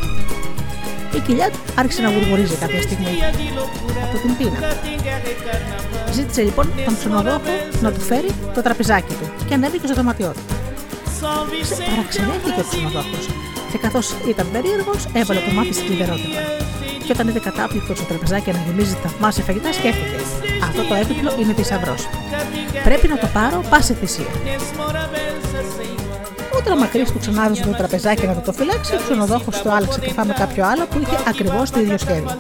Η κοιλιά του άρχισε να γουργουρίζει κάποια στιγμή από την πείνα. Ζήτησε λοιπόν τον ξενοδόχο να του φέρει το τραπεζάκι του και ανέβηκε στο δωμάτιό του. Παραξενεύτηκε ο ξενοδόχο και καθώς ήταν περίεργος, έβαλε το μάτι στην κλειδερότητα. Και όταν είδε κατάπληκτο στο τραπεζάκι να γεμίζει θαυμάσια φαγητά, σκέφτηκε: Αυτό το έπιπλο είναι θησαυρός. Πρέπει να το πάρω πάση θυσία. Όταν ο Μακρύς του ξανάδωσε το τραπεζάκι να το, το φυλάξει, ο ξενοδόχος το άλλαξε και με κάποιο άλλο που είχε ακριβώς το ίδιο σχέδιο.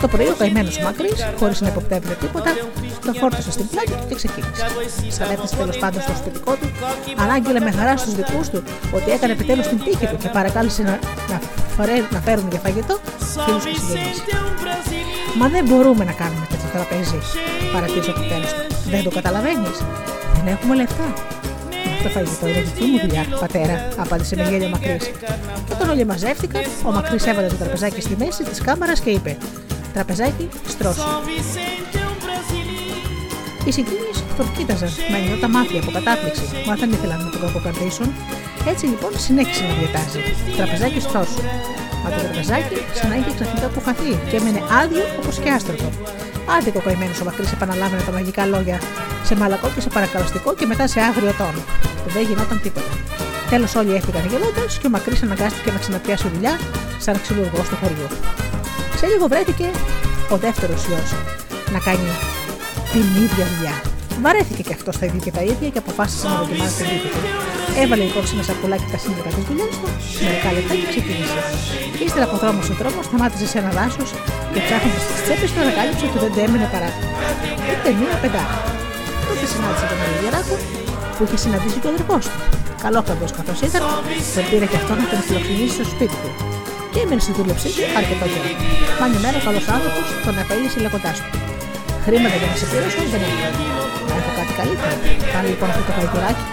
Το πρωί ο καημένος Μακρύς, χωρίς να υποπτεύει τίποτα, το φόρτωσε στην πλάτη του και ξεκίνησε. Σαν έφτασε τέλο πάντων στο σπιτικό του, ανάγγειλε με χαρά στους δικούς του ότι έκανε επιτέλους την τύχη του και παρακάλεσε να, να, να φέρουν για φαγητό φίλους και συγγενείς. Μα δεν μπορούμε να κάνουμε τέτοιο τραπέζι, παρατήρησε το τέλο του. Δεν το καταλαβαίνεις. Δεν έχουμε λεφτά. Το φαγητό είναι δική μου δουλειά, πατέρα, απάντησε με γέλιο Μακρύς. Όταν όλοι μαζεύτηκαν, ο Μακρύς έβαλε το τραπεζάκι στη μέση της κάμαρας και είπε: Τραπεζάκι, στρώσου. Οι συγκίνητε τον κοίταζαν με τα μάτια από κατάπληξη, μα δεν ήθελαν να τον κακοκρατήσουν. Έτσι λοιπόν συνέχισε να διατάζει. Τραπεζάκι στρώσου. Μα το τραπεζάκι ξανά είχε ξαφνικά αποφαθεί και έμενε άδειο όπως και άστρωτο. Άδικο καημένο ο Μακρύς επαναλάμβανε τα μαγικά λόγια σε μαλακό και σε παρακαλωστικό και μετά σε άγριο τόνο. Δεν γινόταν τίποτα. Τέλος όλοι έφυγαν γελώντας και ο Μακρύς αναγκάστηκε να ξαναπιάσει δουλειά σαν ξυλουργός στο χωριό. Σε λίγο βρέθηκε ο δεύτερος γιος να κάνει την ίδια δουλειά. Βαρέθηκε και αυτός στα ίδια και τα ίδια και αποφάσισε να δοκιμάσει την τύχη του. Έβαλε λοιπόν σε ένα σακουλάκι τα σύμβουλα τη δουλειά του, μερικά λεπτά και ξεκίνησε. Ύστερα από δρόμος σε δρόμο σταμάτησε σε ένα δάσος και ψάχνοντας τις τσέπες του ανακάλυψε ότι δεν έμεινε παρά ούτε μία πεντάρα. Τότε συνάντησε τον Αγιοράκο που είχε συναντήσει και ο αδερφό του. Καλό καθώς ήταν, τον πήρε και αυτό να τον φιλοξενήσει στο σπίτι του και έμεινε στη δούλεψή του αρκετό καιρό. Μα μια μέρα ο καλός άνθρωπος τον απέλησε λέγοντάς του: Χρήματα για να σε πληρώσω δεν έχω. Να έχω κάτι καλύτερο. Κάνω λοιπόν αυτό το γαϊδουράκι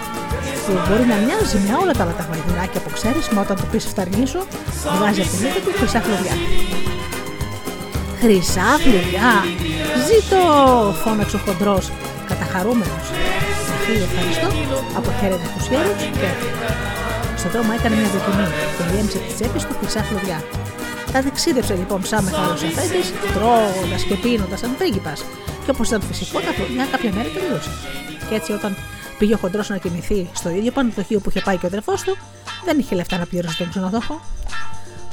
που μπορεί να μοιάζει με όλα τα άλλα τα γαϊδουράκια που ξέρεις, μα όταν το πεις φταρνίσω, βγάζει από την μύτη του χρυσά χλωδιά. Χρυσά χλωδιά! Ζήτω! φώναξε ο χοντρός, καταχαρούμενος. Φίλε, ευχαριστώ, αποχαίρεται τους γέρου και στον δρόμο έκανε μια δοκιμή και γέμισε τη τσέπη του χρυσά χλωδιά. Τα δεξίδευσε λοιπόν σαν μεγάλο αφέντη, τρώγοντας και πίνοντας σαν πρίγκιπα. Και όπως ήταν φυσικό, τα χρονιά κάποια μέρα τελείωσε. Και έτσι όταν πήγε ο χοντρός να κοιμηθεί στο ίδιο πανεπιστήμιο που είχε πάει και ο αδερφός του, δεν είχε λεφτά να πληρώσει τον ξενοδόχο.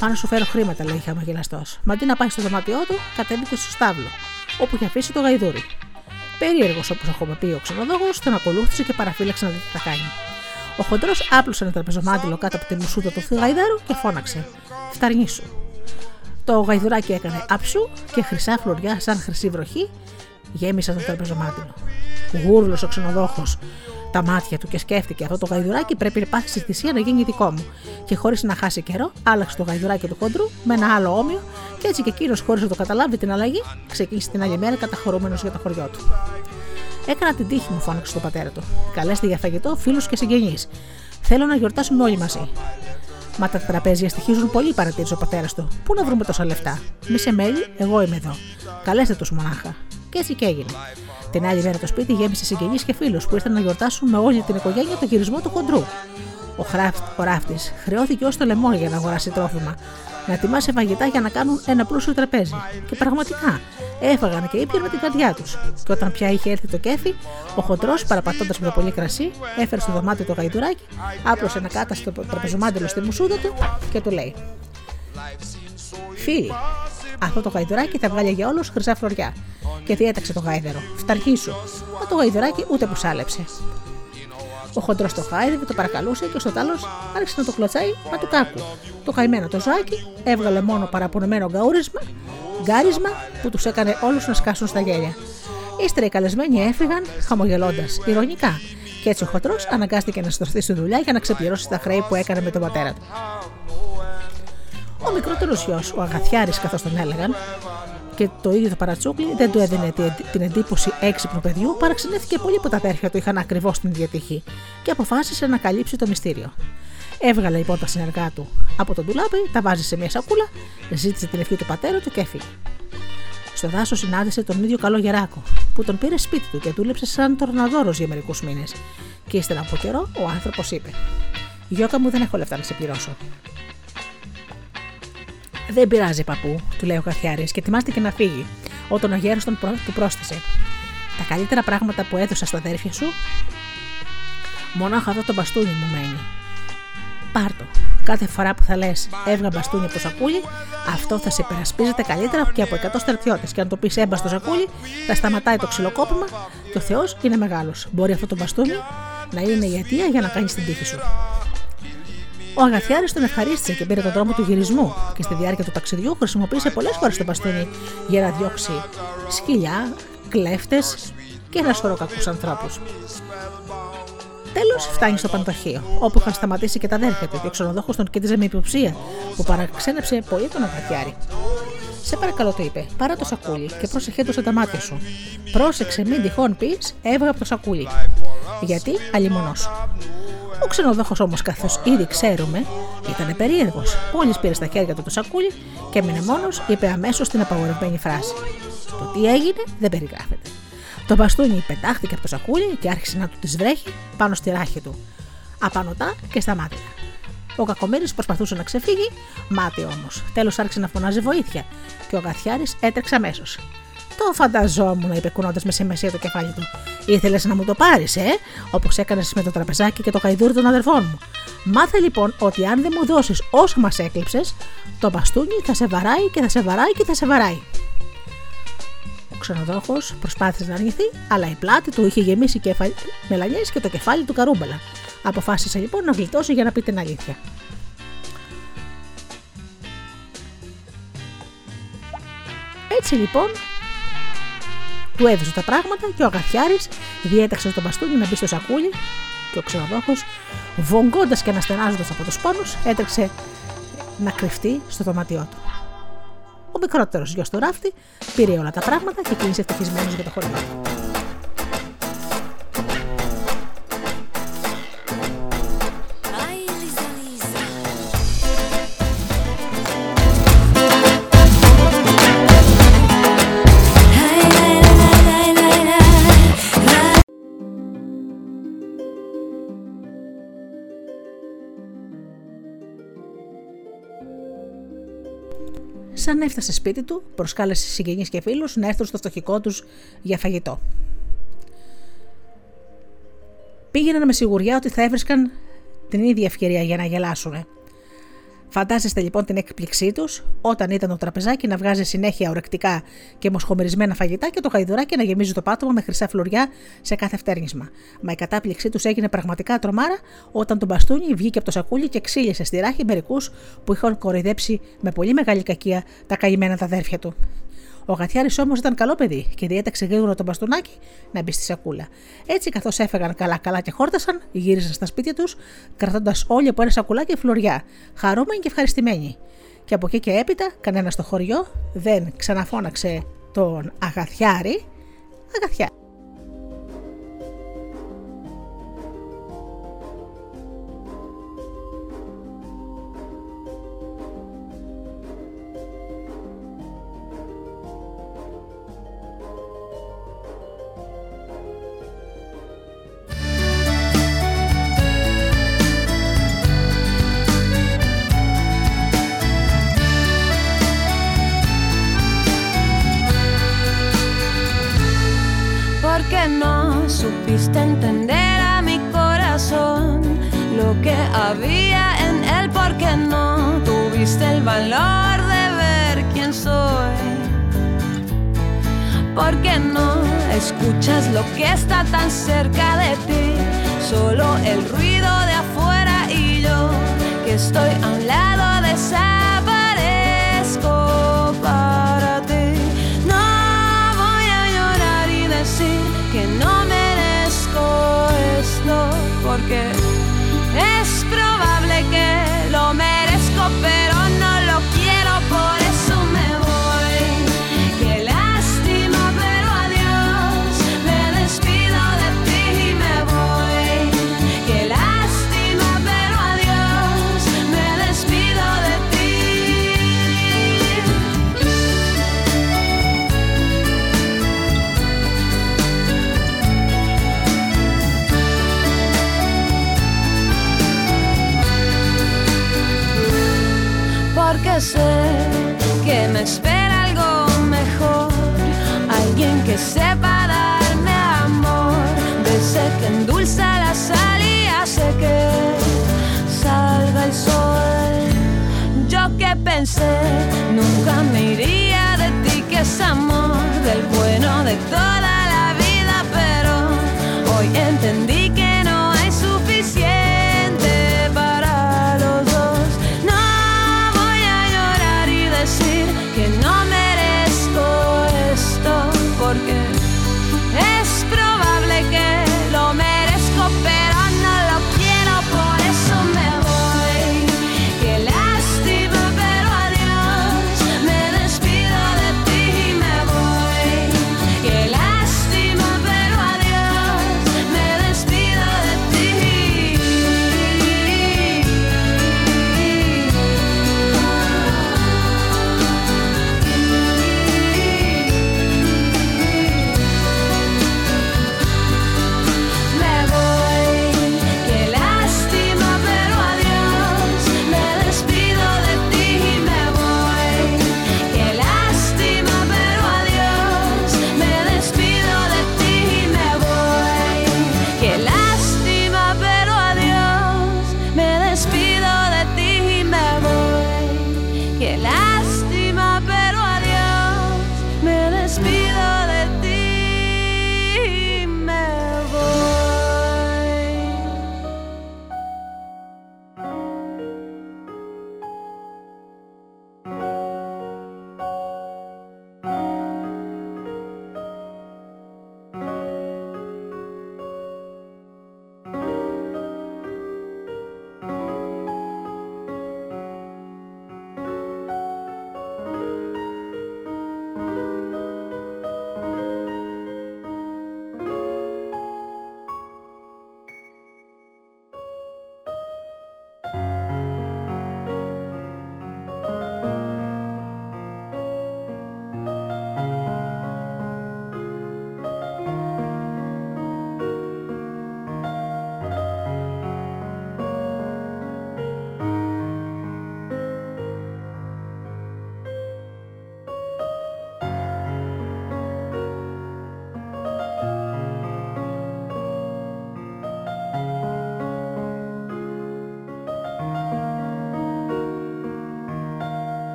Πάνω σου φέρω χρήματα, λέει χαμογελαστό. Μα αντί να πάει στο δωμάτιό του, κατέβηκε στο στάβλο, όπου είχε αφήσει το γαϊδούρι. Περίεργος όπως έχουμε πει ο ξενοδόχος, τον ακολούθησε και παραφύλαξε να δει τι θα κάνει. Ο χοντρός άπλωσε ένα τραπεζομάντιλο κάτω από τη μουσούτα του γαϊδάρου και φώναξε: Φταρνίσου. Το γαϊδουράκι έκανε άψου και χρυσά φλουριά σαν χρυσή βροχή γέμισαν το τραπεζομάτιλο. Γούρλος ο ξενοδόχος τα μάτια του και σκέφτηκε αυτό το γαϊδουράκι πρέπει να πάθει στη θυσία να γίνει δικό μου. Και χωρίς να χάσει καιρό, άλλαξε το γαϊδουράκι του χοντρού με ένα άλλο όμοιο και έτσι και εκείνος, χωρίς να το καταλάβει την αλλαγή, ξεκίνησε την άλλη μέρα καταχωρούμενος για το χωριό του. Έκανα την τύχη μου, φώναξε στον πατέρα του. Καλέστε για φαγητό φίλους και συγγενείς. Θέλω να γιορτάσουμε όλοι μαζί. Μα τα τραπέζια στοιχίζουν πολύ, παρατήρησε ο πατέρας του. Πού να βρούμε τόσα λεφτά; Μη σε μέλη, εγώ είμαι εδώ. Καλέστε τους μονάχα. Και έτσι και έγινε. Την άλλη μέρα το σπίτι γέμισε συγγενείς και φίλους που ήρθαν να γιορτάσουν με όλη την οικογένεια το γυρισμό του χοντρού. Ο, ο ράφτης χρεώθηκε ως το λαιμό για να αγοράσει τρόφιμα, να ετοιμάσει φαγητά για να κάνουν ένα πλούσιο τραπέζι. Και πραγματικά έφαγαν και ήπιαν με την καρδιά τους. Και όταν πια είχε έρθει το κέφι, ο χοντρός, παραπατώντας με το πολύ κρασί, έφερε στο δωμάτιο το γαϊδουράκι, άπλωσε ένα κάταστο τραπεζομάντελο στη μουσούδα του και του λέει: Φίλοι, αυτό το γαϊδουράκι θα βγάλει για όλους χρυσά φλωριά. Και διέταξε το γάιδερο. Φταρχίσου. Μα το γαϊδουράκι ούτε που σάλεψε. Ο χοντρός το χάιδευε, το παρακαλούσε και στο τέλο άρχισε να το κλωτσάει μα του κάκου. Το καημένο το ζάκι έβγαλε μόνο παραπονεμένο γκαούρισμα, γκάρισμα που τους έκανε όλους να σκάσουν στα γέλια. Ύστερα οι καλεσμένοι έφυγαν χαμογελώντας, ηρωνικά, και έτσι ο χοντρός αναγκάστηκε να στρωθεί στη δουλειά για να ξεπληρώσει τα χρέη που έκανε με τον πατέρα του. Ο μικρότερος γιος, ο Αγαθιάρης, καθώς τον έλεγαν, και το ίδιο το παρατσούκλι δεν του έδινε την εντύπωση έξυπνου παιδιού, παραξενεύτηκε πολύ που τα αδέρφια του είχαν ακριβώς την ίδια τύχη και αποφάσισε να καλύψει το μυστήριο. Έβγαλε λοιπόν τα συνεργά του από τον ντουλάπι, τα βάζει σε μια σακούλα, ζήτησε την ευχή του πατέρα του και έφυγε. Στο δάσος συνάντησε τον ίδιο καλό γεράκο, που τον πήρε σπίτι του και δούλεψε σαν τορναδόρος για μερικούς μήνες. Και ύστερα από καιρό ο άνθρωπος είπε: Γιώκα μου δεν έχω λεφτά να σε πληρώσω. Δεν πειράζει, παππού, του λέει ο Καθιάρη και ετοιμάστηκε να φύγει, όταν ο γέρος τον του πρόσθεσε. Τα καλύτερα πράγματα που έδωσα στα αδέρφια σου, μονάχα εδώ το μπαστούνι μου μένει. Πάρτο. Κάθε φορά που θα λες έβγα μπαστούνι από το σακούλι, αυτό θα σε υπερασπίζεται καλύτερα και από 100 στρατιώτες. Και αν το πεις έμπα στο σακούλι, θα σταματάει το ξυλοκόπημα και ο Θεός είναι μεγάλος. Μπορεί αυτό το μπαστούνι να είναι η αιτία για να κάνεις την τύχη σου. Ο Αγαθιάρης τον ευχαρίστησε και πήρε τον δρόμο του γυρισμού και στη διάρκεια του ταξιδιού χρησιμοποίησε πολλές φορές το μπαστούνι για να διώξει σκυλιά, κλέφτες και ένα σωρό κακούς ανθρώπους. Τέλος, φτάνει στο παντοχείο, όπου είχαν σταματήσει και τα αδέρφια του και ο ξενοδόχος τον κοίταζε με υποψία, που παραξένεψε πολύ τον Αγαθιάρη. Σε παρακαλώ, το είπε, πάρε το σακούλι και πρόσεχε το τα μάτια σου. Πρόσεξε, μην τυχόν πεις, έβγα από το σακούλι. Γιατί αλλημονό. Ο ξενοδόχος όμως, καθώς ήδη ξέρουμε, ήταν περίεργος. Μόλις πήρε στα χέρια του το σακούλι και έμεινε μόνος, είπε αμέσως την απαγορευμένη φράση. Το τι έγινε δεν περιγράφεται. Το μπαστούνι πετάχτηκε από το σακούλι και άρχισε να του τη βρέχει πάνω στη ράχη του. Απανωτά και στα μάτια. Ο κακομίρη προσπαθούσε να ξεφύγει, μάτι όμως. Τέλος άρχισε να φωνάζει βοήθεια και ο Γαθιάρης έτρεξε αμέσως. Το φανταζόμουν, είπε κουνώντας με σημασία το κεφάλι του. Ήθελες να μου το πάρεις, ε, όπως έκανες με το τραπεζάκι και το καϊδούρι των αδερφών μου. Μάθε λοιπόν ότι αν δεν μου δώσεις όσο μας έκλειψες, το μπαστούνι θα σε βαράει και θα σε βαράει και θα σε βαράει. Ο ξενοδόχος προσπάθησε να αρνηθεί, αλλά η πλάτη του είχε γεμίσει κεφαλ... μελανιές και το κεφάλι του καρούμπαλα. Αποφάσισε λοιπόν να γλιτώσει για να πει την αλήθεια. Έτσι λοιπόν του έδωσε τα πράγματα και ο Αγαθιάρη διέταξε τον μπαστούνι να μπει στο σακούλι και ο ξενοδόχο, βογκώντα και αναστενάζοντα από τους πόνους, έτρεξε να κρυφτεί στο δωμάτιό του. Ο μικρότερος γιος του ράφτη πήρε όλα τα πράγματα και κλείνησε ευτυχισμένος για το χωριό. Σαν έφτασε σπίτι του, προσκάλεσε συγγενείς και φίλους να έρθουν στο φτωχικό τους για φαγητό. Πήγαιναν με σιγουριά ότι θα έβρισκαν την ίδια ευκαιρία για να γελάσουν. Φαντάζεστε λοιπόν την έκπληξή τους όταν ήταν το τραπεζάκι να βγάζει συνέχεια ορεκτικά και μοσχομερισμένα φαγητά και το χαϊδουράκι να γεμίζει το πάτωμα με χρυσά φλουριά σε κάθε φτέρνισμα. Μα η κατάπληξή τους έγινε πραγματικά τρομάρα όταν το μπαστούνι βγήκε από το σακούλι και ξύλισε στη ράχη μερικούς που είχαν κοροϊδέψει με πολύ μεγάλη κακία τα καημένα τα αδέρφια του. Ο Γατιάρη όμως ήταν καλό παιδί και διέταξε γρήγορα τον μπαστούνάκι να μπει στη σακούλα. Έτσι, καθώς έφεγαν καλά-καλά και χόρτασαν, γύρισαν στα σπίτια τους, κρατώντας όλοι από ένα σακουλάκι φλουριά, χαρούμενοι και ευχαριστημένοι. Και από εκεί και έπειτα, κανένα στο χωριό δεν ξαναφώναξε τον Αγαθιάρη, Αγαθιάρη.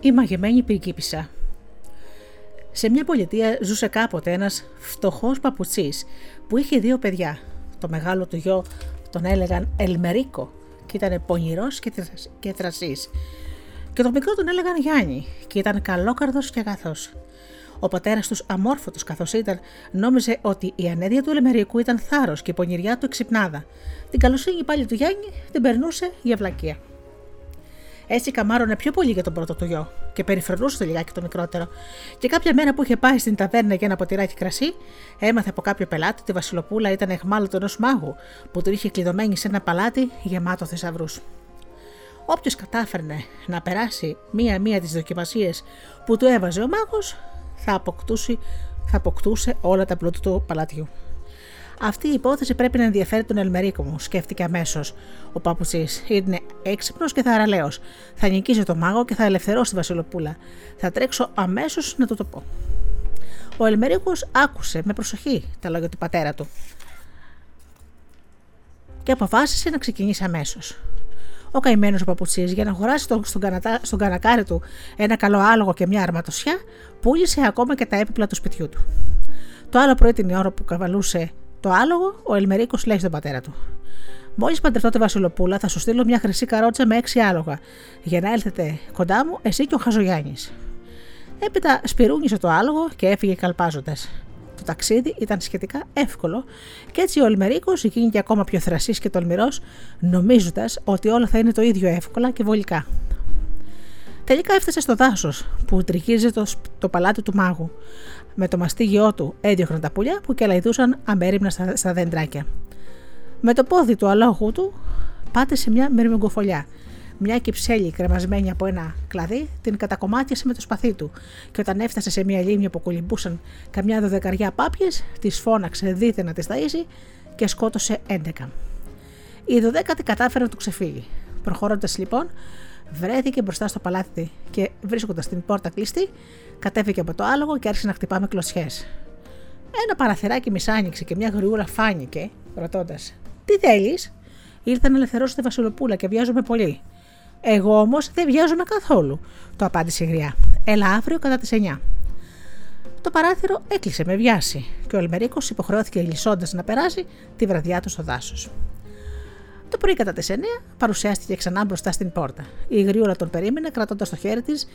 Η μαγεμένη πριγκίπισσα. Σε μια πολιτεία ζούσε κάποτε ένας φτωχός παπουτσής που είχε δύο παιδιά. Το μεγάλο του γιο τον έλεγαν Ελμερίκο και ήταν πονηρός και, θρασ- και θρασής. Και τον μικρό τον έλεγαν Γιάννη και ήταν καλόκαρδος και αγαθός. Ο πατέρας τους, αμόρφωτος καθώς ήταν, νόμιζε ότι η ανέδεια του Ελμερικού ήταν θάρρος και η πονηριά του εξυπνάδα. Την καλοσύνη πάλι του Γιάννη την περνούσε για βλακεία. Έτσι καμάρωνε πιο πολύ για τον πρώτο του γιο και περιφρονούσε το λιγάκι το μικρότερο. Και κάποια μέρα που είχε πάει στην ταβέρνα για ένα ποτηράκι κρασί, έμαθε από κάποιο πελάτη ότι η Βασιλοπούλα ήταν εχμάλωτο ενός μάγου που του είχε κλειδωμένη σε ένα παλάτι γεμάτο θησαυρούς. Όποιος κατάφερνε να περάσει μία-μία τις δοκιμασίες που του έβαζε ο μάγος, θα, αποκτούσε, θα αποκτούσε όλα τα πλούτη του παλατιού. Αυτή η υπόθεση πρέπει να ενδιαφέρει τον Ελμερίκο μου, σκέφτηκε αμέσως. Ο παπουτσή είναι έξυπνος και θαραλέο. Θα νικήσει τον μάγο και θα ελευθερώσει τη Βασιλοπούλα. Θα τρέξω αμέσως να του το πω. Ο Ελμερίκο άκουσε με προσοχή τα λόγια του πατέρα του και αποφάσισε να ξεκινήσει αμέσως. Ο καημένος παπουτσή, για να αγοράσει στον, κανατά, στον κανακάρι του ένα καλό άλογο και μια αρματοσιά, πούλησε ακόμα και τα έπιπλα του σπιτιού του. Το άλλο πρωί την ώρα που καβαλούσε το άλογο, ο Ελμερίκος λέει στον πατέρα του: Μόλις παντρευτώ τη Βασιλοπούλα, θα σου στείλω μια χρυσή καρότσα με έξι άλογα, για να έλθετε κοντά μου εσύ και ο Χαζογιάννης. Έπειτα σπυρούνισε το άλογο και έφυγε καλπάζοντας. Το ταξίδι ήταν σχετικά εύκολο και έτσι ο Ελμερίκος γίνηκε ακόμα πιο θρασής και τολμηρός, νομίζοντας ότι όλα θα είναι το ίδιο εύκολα και βολικά. Τελικά έφτασε στο δάσος που τριγύριζε το, το παλάτι του μάγου. Με το μαστίγιό του έδιωχναν τα πουλιά που κελαϊδούσαν αμέριμνα στα, στα δεντράκια. Με το πόδι του αλόγου του πάτησε μια μυρμηγκοφολιά. Μια κυψέλη κρεμασμένη από ένα κλαδί την κατακομμάτιασε με το σπαθί του και όταν έφτασε σε μια λίμνη που κολυμπούσαν καμιά δωδεκαριά πάπιες, τη φώναξε δίθε να τη ταΐσει και σκότωσε 11. Η δωδέκατη κατάφερε να του ξεφύγει. Προχωρώντας λοιπόν, βρέθηκε μπροστά στο παλάτι και βρίσκοντας την πόρτα κλειστή, κατέβηκε από το άλογο και άρχισε να χτυπά με κλωτσιές. Ένα παραθυράκι μισάνοιξε και μια γριούλα φάνηκε, ρωτώντας: Τι θέλεις, Ήρθα να ελευθερώσω τη Βασιλοπούλα και βιάζομαι πολύ. Εγώ όμως δεν βιάζομαι καθόλου, το απάντησε η γριά. Έλα αύριο κατά τις 9. Το παράθυρο έκλεισε με βιάση και ο Ελμερίκο υποχρεώθηκε λυσώντα να περάσει τη βραδιά του στο δάσος. Το πρωί κατά τις 9 παρουσιάστηκε ξανά μπροστά στην πόρτα. Η γριούλα τον περίμενε κρατώντας στο χέρι της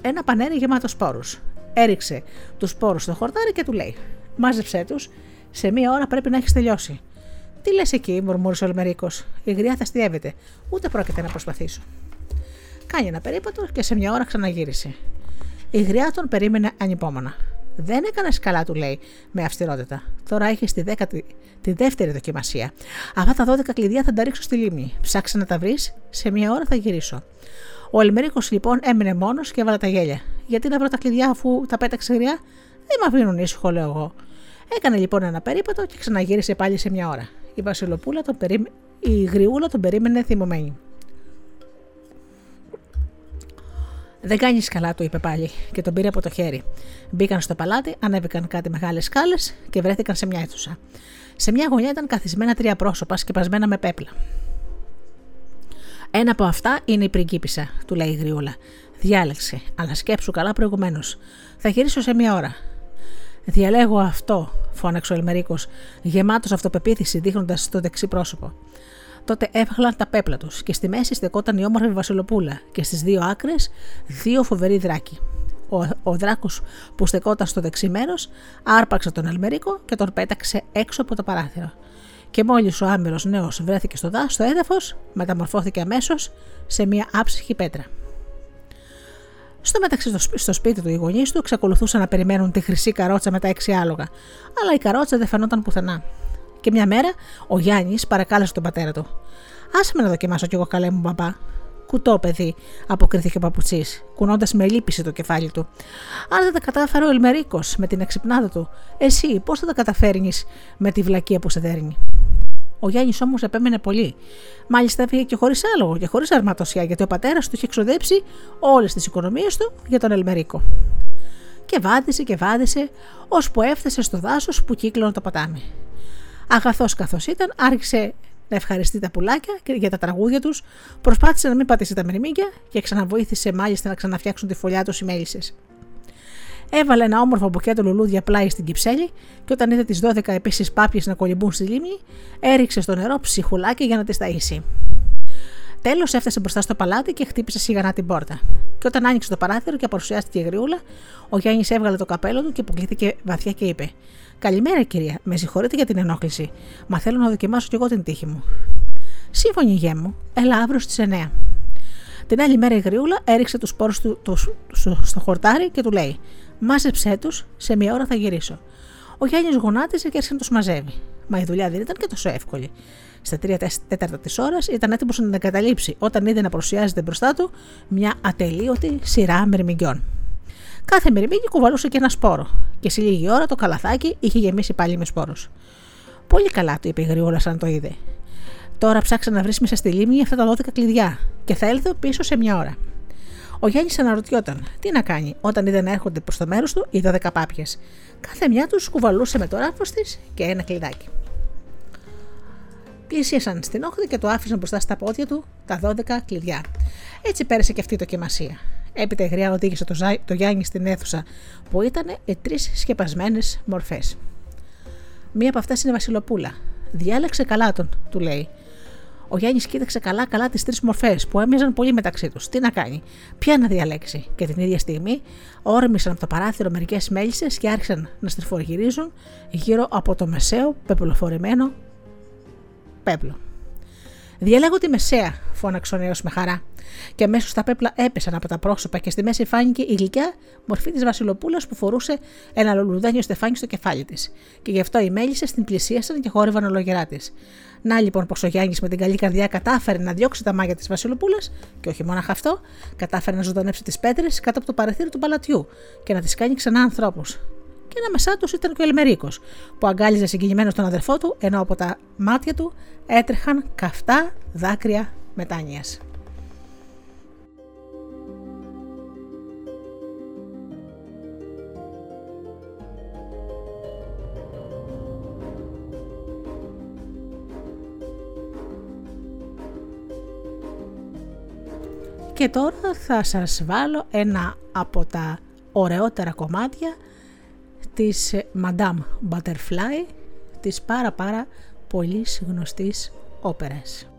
ένα πανέρι γεμάτος σπόρους. Έριξε τους σπόρους στο χορτάρι και του λέει: Μάζεψέ τους, σε μία ώρα πρέπει να έχεις τελειώσει. Τι λες εκεί, μουρμούρισε ο Ελμερίκο. Η γριά θα στιεύεται. Ούτε πρόκειται να προσπαθήσω. Κάνει ένα περίπατο και σε μια ώρα ξαναγύρισε. Η γριά τον περίμενε ανυπόμονα. Δεν έκανες καλά, του λέει με αυστηρότητα. Τώρα έχεις τη, δέκατη, τη δεύτερη δοκιμασία. Αυτά τα δώδεκα κλειδιά θα τα ρίξω στη λίμνη. Ψάξε να τα βρεις, σε μια ώρα θα γυρίσω. Ο Ελμερίκο λοιπόν έμεινε μόνος και έβαλε τα γέλια. Γιατί να βρω τα κλειδιά αφού τα πέταξε γριά, δεν με αφήνουν ήσυχο, λέω εγώ. Έκανε λοιπόν ένα περίπατο και ξαναγύρισε πάλι σε μια ώρα. Η Βασιλοπούλα τον περίμενε, η Γριούλα τον περίμενε θυμωμένη. Δεν κάνεις καλά, του είπε πάλι και τον πήρε από το χέρι. Μπήκαν στο παλάτι, ανέβηκαν κάτι μεγάλες σκάλες και βρέθηκαν σε μια αίθουσα. Σε μια γωνιά ήταν καθισμένα τρία πρόσωπα σκεπασμένα με πέπλα. Ένα από αυτά είναι η πριγκίπισσα, του λέει η Γριούλα. Διάλεξε, αλλά σκέψου καλά προηγουμένως. Θα γυρίσω σε μια ώρα. Διαλέγω αυτό, φώναξε ο Ελμερίκος, γεμάτος αυτοπεποίθηση, δείχνοντας το δεξί πρόσωπο. Τότε έβγαλαν τα πέπλα τους και στη μέση στεκόταν η όμορφη Βασιλοπούλα και στις δύο άκρες δύο φοβεροί δράκοι. Ο, ο δράκος που στεκόταν στο δεξί μέρος άρπαξε τον Ελμερίκο και τον πέταξε έξω από το παράθυρο. Και μόλις ο άμερο νέος βρέθηκε στο, δά, στο έδαφος, μεταμορφώθηκε αμέσως σε μια άψυχη πέτρα. Στο μεταξύ, στο σπίτι του οι γονείς του εξακολουθούσαν να περιμένουν τη χρυσή καρότσα με τα έξι άλογα, αλλά η καρότσα δεν φαινόταν πουθενά. Και μια μέρα ο Γιάννης παρακάλεσε τον πατέρα του. Άσε με να δοκιμάσω κι εγώ καλέ μου μπαμπά. Κουτό, παιδί, αποκρίθηκε ο παπουτσής, κουνώντας με λύπηση το κεφάλι του. Αν δεν τα κατάφερε ο Ελμερίκος με την εξυπνάδα του, εσύ πώς θα τα καταφέρνεις με τη βλακεία που σε δέρνει. Ο Γιάννης όμως επέμενε πολύ. Μάλιστα έφυγε και χωρίς άλογο και χωρίς αρματοσιά, γιατί ο πατέρας του είχε εξοδέψει όλες τις οικονομίες του για τον Ελμερίκο. Και βάδισε και βάδισε, ώσπου έφτασε στο δάσος που κύκλωνε το ποτάμι. Αγαθός καθώς ήταν, άρχισε να ευχαριστεί τα πουλάκια για τα τραγούδια τους, προσπάθησε να μην πατήσει τα μυρμήγκια και ξαναβοήθησε μάλιστα να ξαναφτιάξουν τη φωλιά τους οι μέλισσες. Έβαλε ένα όμορφο μπουκέτο λουλούδια πλάι στην κυψέλη και όταν είδε τις 12 επίσης πάπιες να κολυμπούν στη λίμνη, έριξε στο νερό ψυχουλάκι για να τις ταΐσει. Τέλος έφτασε μπροστά στο παλάτι και χτύπησε σιγανά την πόρτα. Και όταν άνοιξε το παράθυρο και παρουσιάστηκε η γριούλα, ο Γιάννης έβγαλε το καπέλο του και αποκλείθηκε βαθιά και είπε: Καλημέρα, κυρία, με συγχωρείτε για την ενόχληση. Μα θέλω να δοκιμάσω κι εγώ την τύχη μου. Σύμφωνη, γέ μου, έλα αύριο στι 9. Την άλλη μέρα η γριούλα έριξε τους σπόρους του, του, στο χορτάρι και του λέει: Μάζεψέ τους, σε μία ώρα θα γυρίσω. Ο Γιάννης γονάτισε και άρχισε να τους μαζεύει. Μα η δουλειά δεν ήταν και τόσο εύκολη. Στα τρία τέταρτα της ώρας ήταν έτοιμος να την εγκαταλείψει όταν είδε να παρουσιάζεται μπροστά του μια ατελείωτη σειρά μυρμηγκιών. Κάθε μυρμήγκι κουβαλούσε και ένα σπόρο, και σε λίγη ώρα το καλαθάκι είχε γεμίσει πάλι με σπόρους. Πολύ καλά, του είπε η γριούλα σαν το είδε. Τώρα ψάξα να βρεις μέσα στη λίμνη αυτά τα 12 κλειδιά και θα έλθω πίσω σε μια ώρα. Ο Γιάννης αναρωτιόταν τι να κάνει όταν είδε να έρχονται προς το μέρος του οι 12 πάπιες. Κάθε μια τους κουβαλούσε με το ράφος της και ένα κλειδάκι. Πλησίασαν στην όχθη και το άφησαν μπροστά στα πόδια του τα 12 κλειδιά. Έτσι πέρασε και αυτή η δοκιμασία. Έπειτα η γριά οδήγησε το, Ζάι, το Γιάννη στην αίθουσα που ήταν οι τρεις σκεπασμένες μορφές. Μία από αυτές είναι Βασιλοπούλα. Διάλεξε καλά τον, του λέει. Ο Γιάννης κοίταξε καλά-καλά τις τρεις μορφές που έμοιαζαν πολύ μεταξύ τους. Τι να κάνει, ποια να διαλέξει. Και την ίδια στιγμή όρμησαν από το παράθυρο μερικές μέλισσες και άρχισαν να στριφογυρίζουν γύρω από το μεσαίο πεπλοφορημένο πέπλο. Διαλέγω τη μεσαία, φώναξε ο νέος με χαρά. Και αμέσως τα πέπλα έπεσαν από τα πρόσωπα και στη μέση φάνηκε η γλυκιά μορφή της Βασιλοπούλας που φορούσε ένα λουλουδένιο στεφάνι στο κεφάλι της. Και γι' αυτό οι μέλισσες την πλησίασαν και χόρευαν ολογερά της. Να λοιπόν πως ο Γιάννης με την καλή καρδιά κατάφερε να διώξει τα μάγια της Βασιλοπούλας και όχι μόνο αυτό, κατάφερε να ζωντανέψει τις πέτρες κάτω από το παραθύρι του παλατιού και να τις κάνει ξανά ανθρώπους. Και ένα μεσά του ήταν και ο Ελμερίκος, που αγκάλιζε συγκινημένος τον αδερφό του, ενώ από τα μάτια του έτρεχαν καυτά δάκρυα μετάνοιας. Και τώρα θα σας βάλω ένα από τα ωραιότερα κομμάτια της Madame Butterfly της πάρα πάρα πολύ γνωστής όπερας.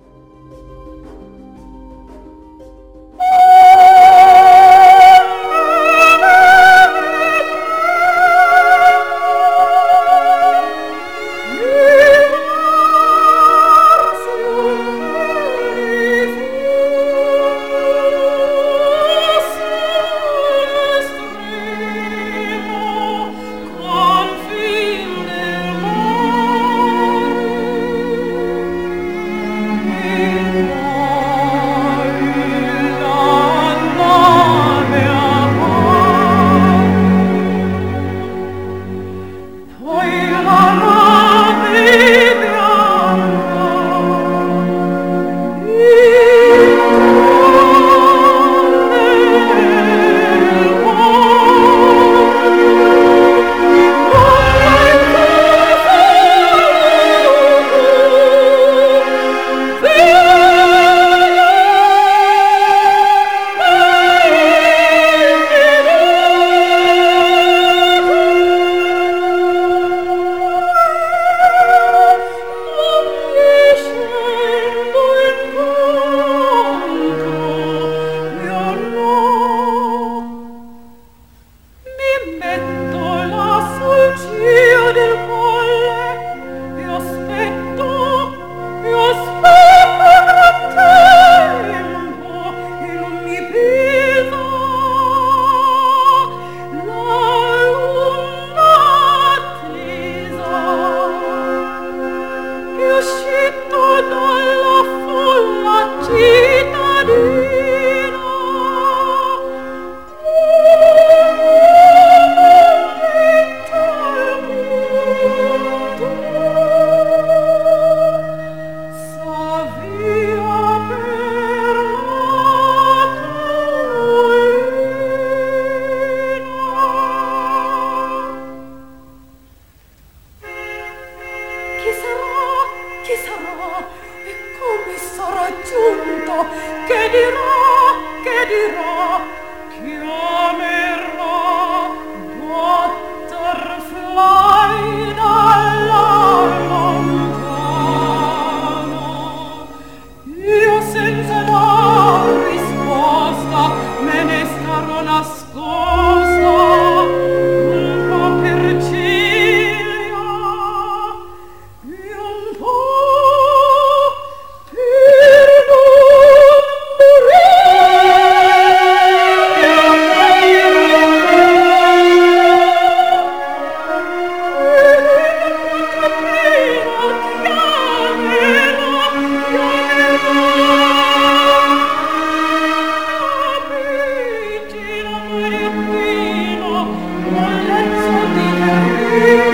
you.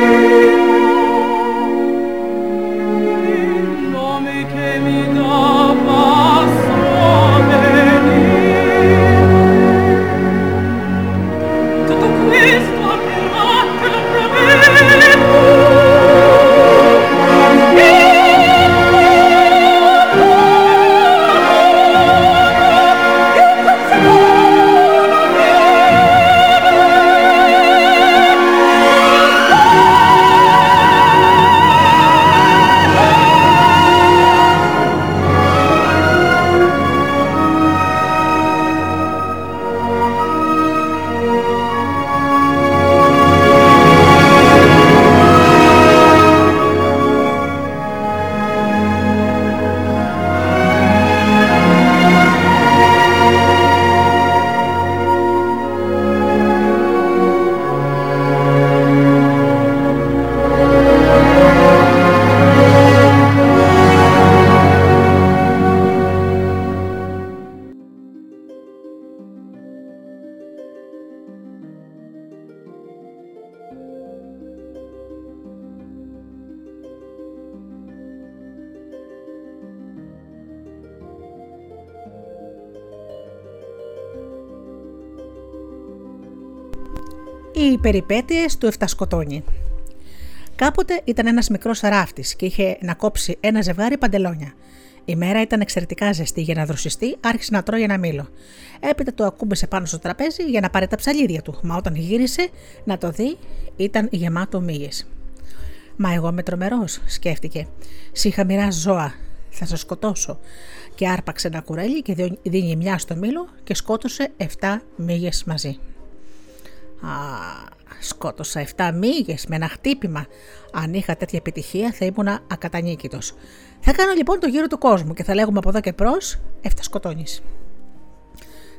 Περιπέτειες του Εφτασκοτώνη. Κάποτε ήταν ένας μικρός ράφτης και είχε να κόψει ένα ζευγάρι παντελόνια. Η μέρα ήταν εξαιρετικά ζεστή για να δροσιστεί, άρχισε να τρώει ένα μήλο. Έπειτα το ακούμπησε πάνω στο τραπέζι για να πάρει τα ψαλίδια του, μα όταν γύρισε να το δει, ήταν γεμάτο μύγε. Μα εγώ είμαι τρομερός, σκέφτηκε. Συχαμηρά ζώα, θα σας σκοτώσω. Και άρπαξε ένα κουρέλι και δίνει μια στο μήλο και σκότωσε 7 μύγε μαζί. Α, σκότωσα 7 μύγες με ένα χτύπημα. Αν είχα τέτοια επιτυχία θα ήμουν ακατανίκητος. Θα κάνω λοιπόν το γύρο του κόσμου και θα λέγουμε από εδώ και προς 7 σκοτώνεις.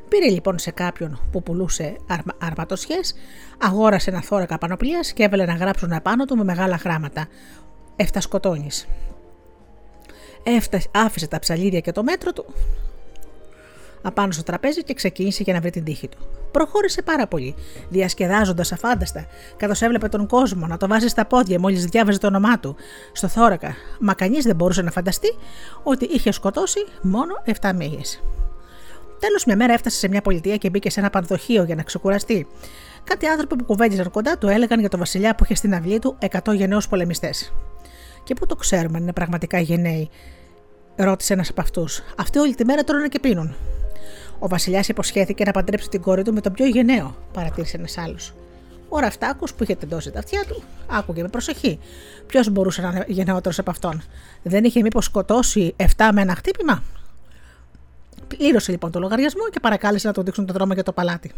Πήρε λοιπόν σε κάποιον που πουλούσε αρμα, αρματοσιές, αγόρασε ένα θώρακα πανοπλίας και έβαλε να γράψουν επάνω του με μεγάλα γράμματα. 7 σκοτώνεις. άφησε τα ψαλίδια και το μέτρο του απάνω στο τραπέζι και ξεκίνησε για να βρει την τύχη του. Προχώρησε πάρα πολύ, διασκεδάζοντας αφάνταστα, καθώς έβλεπε τον κόσμο να το βάζει στα πόδια μόλις διάβαζε το όνομά του στο θώρακα, μα κανείς δεν μπορούσε να φανταστεί ότι είχε σκοτώσει μόνο 7 μύγες. Τέλος, μια μέρα έφτασε σε μια πολιτεία και μπήκε σε ένα πανδοχείο για να ξεκουραστεί. Κάτι άνθρωποι που κουβέντιζαν κοντά του έλεγαν για τον Βασιλιά που είχε στην αυλή του 100 γενναίους πολεμιστές. Και πού το ξέρουμε αν είναι πραγματικά γενναίοι, ρώτησε ένας από αυτούς. Αυτοί όλη τη μέρα τρώνε και πίνουν. Ο Βασιλιάς υποσχέθηκε να παντρέψει την κόρη του με τον πιο γενναίο, παρατήρησε ένας άλλος. Ο Ραφτάκο που είχε τεντώσει τα αυτιά του, άκουγε με προσοχή. Ποιος μπορούσε να είναι γενναιότερος από αυτόν; Δεν είχε μήπως σκοτώσει 7 με ένα χτύπημα; Πλήρωσε λοιπόν το λογαριασμό και παρακάλεσε να τον δείξουν το δρόμο για το παλάτι.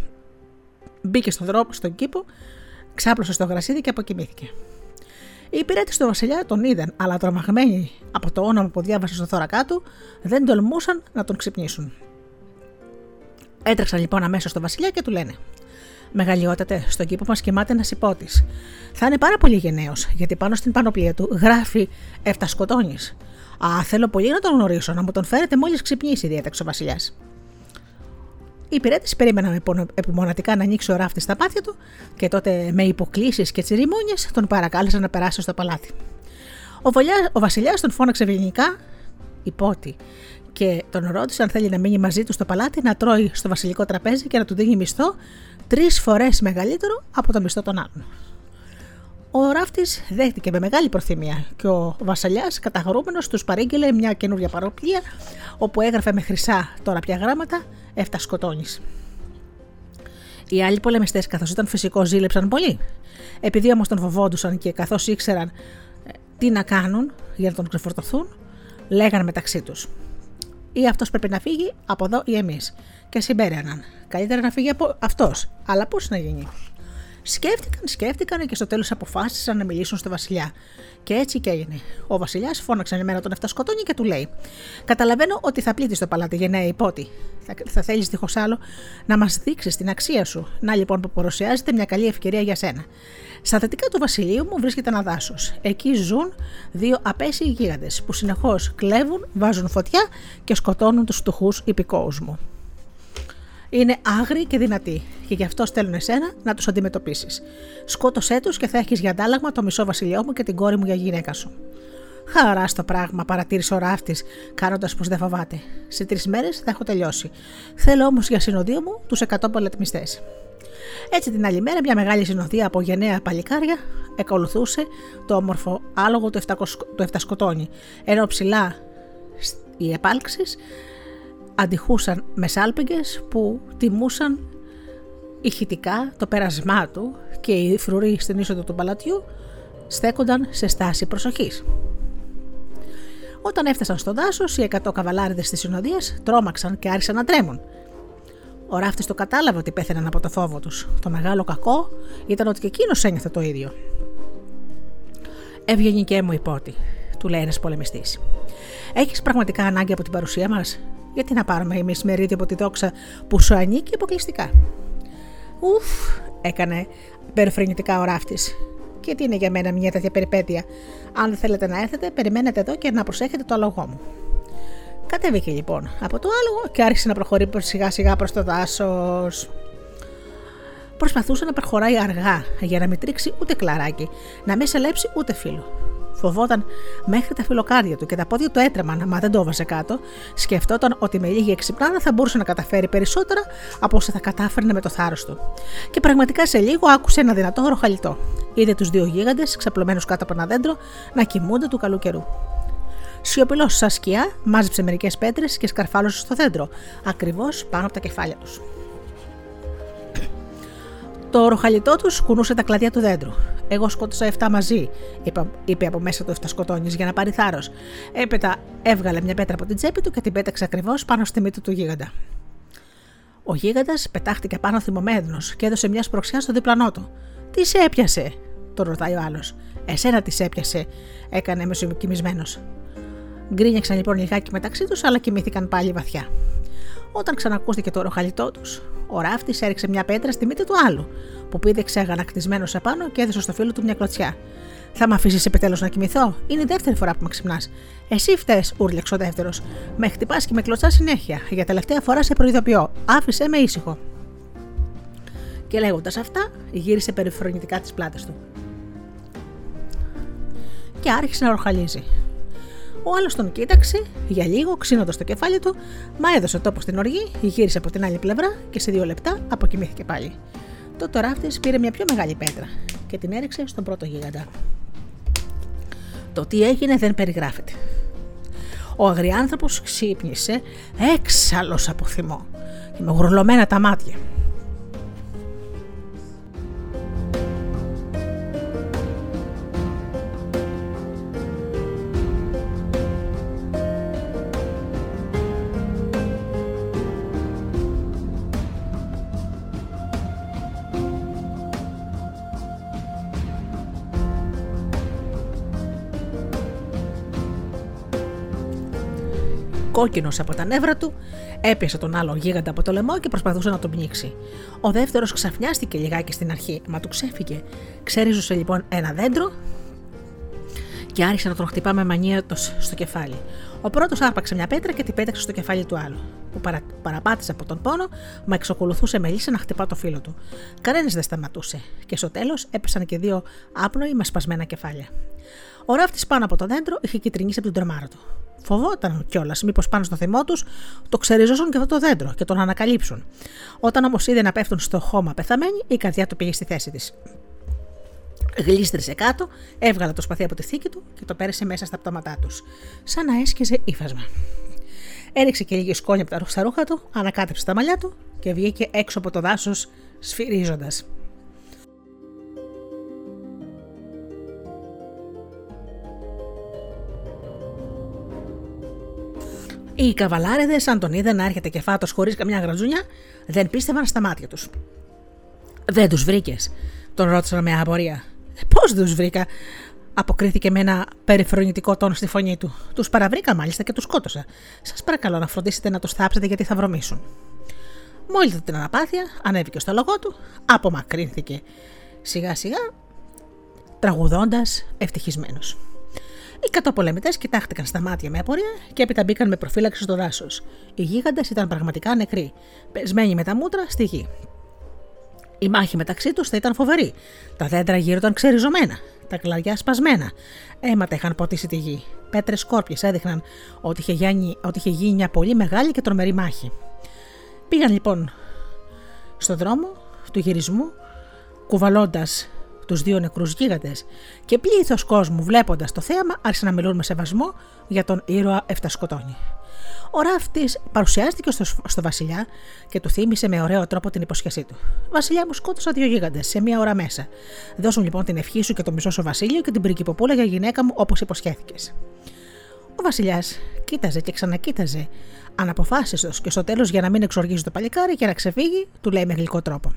Μπήκε στον δρόμο, στον κήπο, ξάπλωσε στο γρασίδι και αποκοιμήθηκε. Οι υπηρέτες του Βασιλιά τον είδαν, αλλά τρομαγμένοι από το όνομα που διάβασε στο θώρακά του, δεν τολμούσαν να τον ξυπνήσουν. Έτρεξαν λοιπόν αμέσως στο Βασιλιά και του λένε: Μεγαλειότατε, στον κήπο μας κοιμάται ένας υπότης. Θα είναι πάρα πολύ γενναίος, γιατί πάνω στην πανοπλία του γράφει Εφτασκοτώνη. Α, θέλω πολύ να τον γνωρίσω, να μου τον φέρετε μόλις ξυπνήσει, διέταξε ο Βασιλιάς. Οι υπηρέτε περίμεναν επιμονατικά να ανοίξει ο ράφτης στα πάτια του και τότε με υποκλήσεις και τσιριμόνιε τον παρακάλεσαν να περάσει στο παλάτι. Ο, ο Βασιλιάς τον φώναξε ευγενικά υπότι και τον ρώτησε αν θέλει να μείνει μαζί του στο παλάτι να τρώει στο βασιλικό τραπέζι και να του δίνει μισθό τρεις φορές μεγαλύτερο από το μισθό των άλλων. Ο ράφτης δέχτηκε με μεγάλη προθυμία και ο βασιλιάς, καταγορούμενο, τους παρήγγειλε μια καινούργια παροπλία όπου έγραφε με χρυσά τώρα πια γράμματα Έφτα σκοτώνεις. Οι άλλοι πολεμιστές, καθώς ήταν φυσικό, ζήλεψαν πολύ. Επειδή όμως τον φοβόντουσαν και καθώς ήξεραν ε, τι να κάνουν για να τον ξεφορτωθούν, λέγανε μεταξύ τους ή αυτός πρέπει να φύγει από εδώ ή εμείς. Και συμπέραναν. Καλύτερα να φύγει από αυτός. Αλλά πώς να γίνει; Σκέφτηκαν, σκέφτηκαν και στο τέλος αποφάσισαν να μιλήσουν στο Βασιλιά. Και έτσι και έγινε. Ο Βασιλιάς φώναξε μια μέρα τον Εφτασκοτώνη και του λέει: Καταλαβαίνω ότι θα πλήττεις το παλάτι γενναία υπότι. Θα, θα θέλεις δίχως άλλο να μας δείξεις την αξία σου. Να λοιπόν που παρουσιάζεται μια καλή ευκαιρία για σένα. Στα δυτικά του βασιλείου μου βρίσκεται ένα δάσος. Εκεί ζουν δύο απέσιοι γίγαντες που συνεχώς κλέβουν, βάζουν φωτιά και σκοτώνουν τους φτωχούς υπηκόους μου. Είναι άγριοι και δυνατοί και γι' αυτό στέλνουν εσένα να τους αντιμετωπίσεις. Σκότωσέ τους και θα έχεις για αντάλλαγμα το μισό βασιλιό μου και την κόρη μου για γυναίκα σου. Χαρά στο πράγμα, παρατήρησε ο ράφτης, κάνοντας πως δεν φοβάται. Σε τρεις μέρες θα έχω τελειώσει. Θέλω όμως για συνοδείο μου τους 100 πολεμιστέ. Έτσι την άλλη μέρα μια μεγάλη συνοδεία από γενναία παλικάρια εκολουθούσε το όμορφο άλογο του Εφτασκοτώνη, ενώ ψηλά οι επάλξεις αντιχούσαν με σάλπιγγες που τιμούσαν ηχητικά το πέρασμά του και οι φρουροί στην είσοδο του παλατιού στέκονταν σε στάση προσοχής. Όταν έφτασαν στο δάσο, οι 100 καβαλάριδες της συνοδείας τρόμαξαν και άρχισαν να τρέμουν. Ο ράφτης το κατάλαβε ότι πέθαιναν από το φόβο τους. Το μεγάλο κακό ήταν ότι και εκείνος ένιωθε το ίδιο. Ευγενικέ μου υπότι, του λέει ένας πολεμιστής. Έχεις πραγματικά ανάγκη από την παρουσία μας, γιατί να πάρουμε εμείς μερίδιο από τη δόξα που σου ανήκει αποκλειστικά; Ουφ, έκανε περιφρονητικά ο ράφτης. Και τι είναι για μένα μια τέτοια περιπέτεια; Αν δεν θέλετε να έρθετε, περιμένετε εδώ και να προσέχετε το άλογό μου. Κατέβηκε λοιπόν από το άλογο και άρχισε να προχωρεί σιγά σιγά προς το δάσος. Προσπαθούσε να προχωράει αργά για να μην τρίξει ούτε κλαράκι, να μην σελέψει ούτε φίλο. Φοβόταν μέχρι τα φιλοκάρδια του και τα πόδια του έτρεμαν, μα δεν το έβαζε κάτω. Σκεφτόταν ότι με λίγη εξυπνάδα θα μπορούσε να καταφέρει περισσότερα από όσα θα κατάφερνε με το θάρρος του. Και πραγματικά σε λίγο άκουσε ένα δυνατό ροχαλιτό. Είδε τους δύο γίγαντες, ξαπλωμένους κάτω από ένα δέντρο, να κοιμούνται του καλού καιρού. Σιωπηλός σαν σκιά, μάζεψε μερικές πέτρες και σκαρφάλωσε στο δέντρο, ακριβώς πάνω από τα κεφάλια τους. Το ροχαλιτό τους κουνούσε τα κλαδιά του δέντρου. Εγώ σκότωσα 7 μαζί, είπε, είπε από μέσα του 7 σκοτώνεις για να πάρει θάρρος. Έπειτα έβγαλε μια πέτρα από την τσέπη του και την πέταξε ακριβώς πάνω στη μύτη του γίγαντα. Ο γίγαντας πετάχτηκε πάνω θυμωμένος και έδωσε μια σπροξιά στο διπλανό του. Τις σε έπιασε, το ρωτάει ο άλλος. Εσένα τις σε έπιασε, έκανε μεσοκοιμισμένος. Γκρίνιαξαν λοιπόν λιγάκι μεταξύ τους, αλλά κοιμήθηκαν πάλι βαθιά. Όταν ξανακούστηκε το ροχαλιτό τους, ο ράφτης έριξε μια πέτρα στη μύτη του άλλου, που πήδεξε αγανακτισμένο απάνω και έδωσε στο φίλο του μια κλωτσιά. Θα με αφήσεις επιτέλους να κοιμηθώ, είναι η δεύτερη φορά που με ξυπνάς. Εσύ φταίει, ούρλεξε ο δεύτερος. Με χτυπάς και με κλωτσά συνέχεια. Για τελευταία φορά σε προειδοποιώ. Άφησε με ήσυχο. Και λέγοντας αυτά, γύρισε περιφρονητικά τις πλάτες του. Και άρχισε να ροχαλίζει. Ο άλλος τον κοίταξε για λίγο, ξύνοντας το κεφάλι του, μα έδωσε τόπο στην οργή, γύρισε από την άλλη πλευρά και σε δύο λεπτά αποκοιμήθηκε πάλι. Τότε ο ράφτη πήρε μια πιο μεγάλη πέτρα και την έριξε στον πρώτο γίγαντα. Το τι έγινε δεν περιγράφεται. Ο αγριάνθρωπος ξύπνησε έξαλλος από θυμό και με γουρλωμένα τα μάτια. Κόκκινος από τα νεύρα του, έπιασε τον άλλο γίγαντα από το λαιμό και προσπαθούσε να τον πνίξει. Ο δεύτερος ξαφνιάστηκε λιγάκι στην αρχή, μα του ξέφυγε. Ξέριζωσε λοιπόν ένα δέντρο και άρχισε να τον χτυπά με μανία στο κεφάλι. Ο πρώτος άρπαξε μια πέτρα και την πέταξε στο κεφάλι του άλλου, που παρα, παραπάτησε από τον πόνο, μα εξοκολουθούσε με λύση να χτυπά το φίλο του. Κανένας δεν σταματούσε, και στο τέλος έπεσαν και δύο άπνοοι με σπασμένα κεφάλια. Ο ράφτης πάνω από το δέντρο είχε κυτρινήσει από τον τρομάρο του. Φοβόταν κιόλας, μήπως πάνω στο θυμό τους το ξεριζώσουν και αυτό το δέντρο και τον ανακαλύψουν. Όταν όμως είδε να πέφτουν στο χώμα πεθαμένοι, η καρδιά του πήγε στη θέση της. Γλίστρισε κάτω, έβγαλε το σπαθί από τη θήκη του και το πέρασε μέσα στα πτώματά τους, σαν να έσκυζε ύφασμα. Έριξε και λίγη σκόνη από τα ρούχα του, ανακάτεψε τα μαλλιά του και βγήκε έξω από το δάσος σφυρίζοντας. Οι καβαλάρεδε, αν τον είδαν να έρχεται και φάτος χωρίς καμιά γρατζούνια, δεν πίστευαν στα μάτια τους. Δεν τους βρήκες, τον ρώτησαν με απορία. Πώς δεν τους βρήκα, αποκρίθηκε με ένα περιφρονητικό τόνο στη φωνή του. Τους παραβρήκα μάλιστα και τους σκότωσα. Σας παρακαλώ να φροντίσετε να τους θάψετε γιατί θα βρωμήσουν. Μόλι την αναπάθεια, ανέβηκε στο λογό του, απομακρύνθηκε σιγά σιγά, τραγουδώντας ευτυχισμένος. Οι καταπολεμητές κοιτάχτηκαν στα μάτια με απορία και έπειτα μπήκαν με προφύλαξη στο δάσος. Οι γίγαντες ήταν πραγματικά νεκροί, πεσμένοι με τα μούτρα στη γη. Η μάχη μεταξύ τους θα ήταν φοβερή. Τα δέντρα γύρω ήταν ξεριζωμένα, τα κλαριά σπασμένα. Αίματα είχαν ποτίσει τη γη. Πέτρες σκόρπιες έδειχναν ότι είχε, γίνει, ότι είχε γίνει μια πολύ μεγάλη και τρομερή μάχη. Πήγαν λοιπόν στο δρόμο του γυρισμού, κουβαλώντας τους δύο νεκρούς γίγαντες, και πλήθος κόσμου βλέποντας το θέαμα άρχισαν να μιλούν με σεβασμό για τον ήρωα Εφτασκοτώνη. Ο ράφτη παρουσιάστηκε στο, στο Βασιλιά και του θύμισε με ωραίο τρόπο την υποσχεσή του. Βασιλιά μου σκότωσα δύο γίγαντες σε μία ώρα μέσα. Δώσουν λοιπόν την ευχή σου και το μισό σου Βασίλειο και την πριγκυποπούλα για γυναίκα μου όπως υποσχέθηκες. Ο Βασιλιάς κοίταζε και ξανακοίταζε, αναποφάσιστος και στο τέλος για να μην εξοργίζει το παλικάρι και να ξεφύγει, του λέει με γλυκό τρόπο.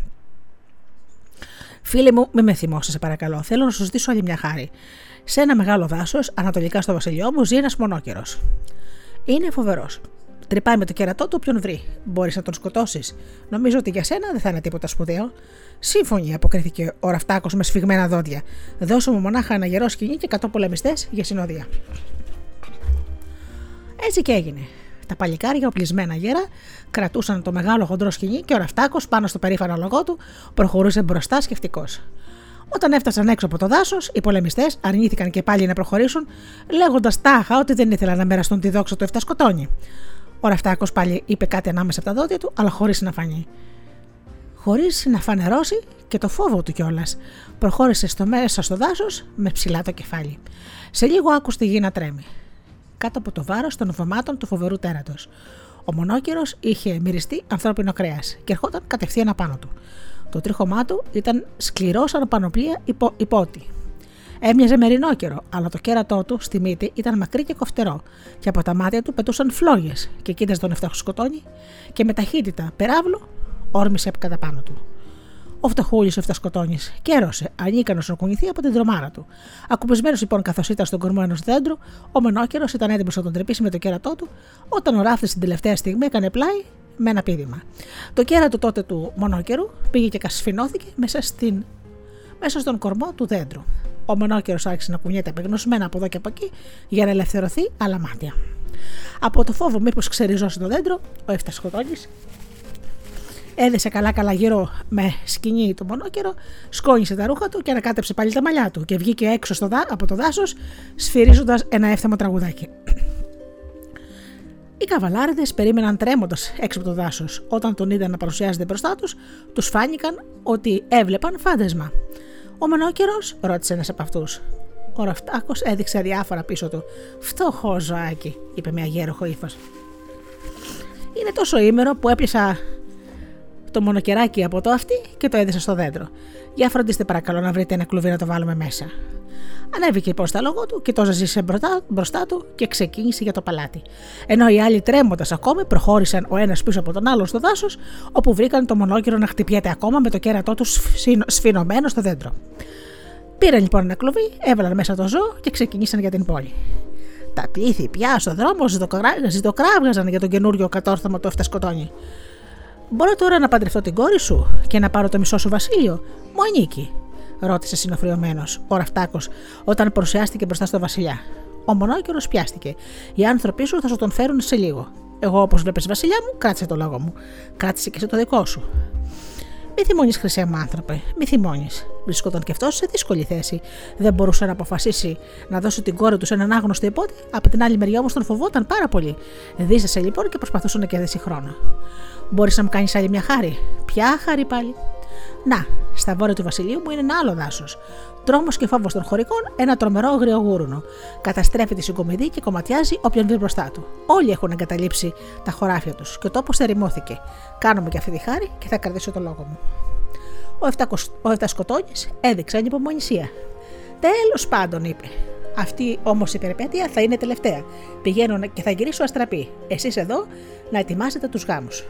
Φίλε μου, μην με θυμώσει, σε παρακαλώ. Θέλω να σου ζητήσω άλλη μια χάρη. Σε ένα μεγάλο δάσος, ανατολικά στο βασιλιό μου, ζει ένας μονόκερος. Είναι φοβερός. Τρυπάει με το κερατό του όποιον βρει. Μπορείς να τον σκοτώσεις. Νομίζω ότι για σένα δεν θα είναι τίποτα σπουδαίο. Σύμφωνοι, αποκρίθηκε ο Ραφτάκος με σφιγμένα δόντια. Δώσω μου μονάχα ένα γερό σκηνή και 100 πολεμιστές για συνοδεία. Έτσι και έγινε. Τα παλικάρια, οπλισμένα γέρα, κρατούσαν το μεγάλο χοντρό σκηνή και ο Ραφτάκο πάνω στο περήφανο λογό του προχωρούσε μπροστά σκεφτικός. Όταν έφτασαν έξω από το δάσος, οι πολεμιστές αρνήθηκαν και πάλι να προχωρήσουν, λέγοντας τάχα ότι δεν ήθελαν να μοιραστούν τη δόξα του Εφτασκοτώνη. Ο Ραφτάκο πάλι είπε κάτι ανάμεσα από τα δόντια του, αλλά χωρίς να φανεί. Χωρίς να φανερώσει και το φόβο του κιόλας. Προχώρησε στο μέσα στο δάσος με ψηλά το κεφάλι. Σε λίγο άκουσε τη γη να τρέμει. Κάτω από το βάρος των βωμάτων του φοβερού τέρατος. Ο μονόκερο είχε μυριστεί ανθρώπινο κρέας και ερχόταν κατευθείαν απάνω του. Το τρίχωμά του ήταν σκληρός σαν πανοπλία υπό, υπότι. Έμοιαζε με ρινόκερο, αλλά το κέρατό του στη μύτη ήταν μακρύ και κοφτερό, και από τα μάτια του πετούσαν φλόγες και κοίταζε τον εφτάχο σκοτώνει και με ταχύτητα περάβλου όρμησε κατά πάνω του. Ο φτωχούλη ο φτασκοτώνη κέρωσε, ανίκανο να κουνηθεί από την τρομάρα του. Ακουπισμένο λοιπόν καθώς ήταν στον κορμό ενός δέντρου, ο μονόκερος ήταν έτοιμος να τον τρεπήσει με το κέρατό του, όταν ο ράφτη την τελευταία στιγμή έκανε πλάι με ένα πίδημα. Το κέρατο τότε του μονόκερου πήγε και κασφινώθηκε μέσα, στην, μέσα στον κορμό του δέντρου. Ο μονόκερος άρχισε να κουνιέται απεγνωσμένα από εδώ και από εκεί για να ελευθερωθεί άλλα μάτια. Από το φόβο μήπως ξεριζώσει το δέντρο, ο Εφτασκοτώνη έδεσε καλά-καλά γύρω με σκηνή το μονόκερο, σκόνησε τα ρούχα του και ανακάτεψε πάλι τα μαλλιά του και βγήκε έξω στο δά, από το δάσος, σφυρίζοντας ένα εύθεμο τραγουδάκι. Οι καβαλάριδες περίμεναν τρέμοντας έξω από το δάσος. Όταν τον είδαν να παρουσιάζεται μπροστά τους, τους φάνηκαν ότι έβλεπαν φάντασμα. Ο μονόκερος, ρώτησε ένας από αυτούς. Ο Ραφτάκος έδειξε αδιάφορα πίσω του. Φτωχό ζωάκι, είπε με αγέροχο ύφος. Είναι τόσο ήμερο που έπιασα το μονοκεράκι από το αυτή και το έδεσα στο δέντρο. Για φροντίστε παρακαλώ να βρείτε ένα κλουβί να το βάλουμε μέσα. Ανέβηκε λοιπόν στα λόγω του και το ζήσε μπροστά, μπροστά του και ξεκίνησε για το παλάτι. Ενώ οι άλλοι τρέμοντας ακόμη προχώρησαν ο ένας πίσω από τον άλλο στο δάσος, όπου βρήκαν το μονόκυρο να χτυπιέται ακόμα με το κέρατό τους σφινωμένο στο δέντρο. Πήραν λοιπόν ένα κλουβί, έβαλαν μέσα το ζώο και ξεκίνησαν για την πόλη. Τα πλήθη πια στο δρόμο ζητοκράβγαζαν για τον καινούριο κατόρθωμα του Εφτασκοτώνη. Μπορώ τώρα να παντρευτώ την κόρη σου και να πάρω το μισό σου βασίλειο. Μου ανήκει, ρώτησε συνοφριωμένο ο Ραφτάκος όταν παρουσιάστηκε μπροστά στο Βασιλιά. Ο μονόκερο πιάστηκε. Οι άνθρωποι σου θα σου τον φέρουν σε λίγο. Εγώ, όπως βλέπεις, Βασιλιά μου, κράτησε το λόγο μου. Κράτησε και σε το δικό σου. Μη θυμώνεις, χρυσέ μου άνθρωπε, μη θυμώνεις. Βρισκόταν και αυτός σε δύσκολη θέση. Δεν μπορούσε να αποφασίσει να δώσει την κόρη τους σε έναν άγνωστο υπότι, από την άλλη μεριά όμως τον φοβόταν πάρα πολύ. Δίσασε λοιπόν και προσπαθούσε να κερδίσει χρόνο. Μπορείς να μου κάνεις άλλη μια χάρη; Ποια χάρη πάλι; Να, στα βόρεια του Βασιλείου μου είναι ένα άλλο δάσος. Τρόμος και φόβος των χωρικών, ένα τρομερό αγριογούρουνο. Καταστρέφει τη συγκομιδή και κομματιάζει όποιον βρει μπροστά του. Όλοι έχουν εγκαταλείψει τα χωράφια τους και ο τόπος θερημώθηκε. Κάνουμε και αυτή τη χάρη και θα κρατήσω το λόγο μου. Ο Εφτασκοτώνης έδειξε ανυπομονησία. Τέλος πάντων, είπε. Αυτή όμως η περιπέτεια θα είναι τελευταία. Πηγαίνω και θα γυρίσω αστραπή. Εσείς εδώ να ετοιμάσετε τους γάμους.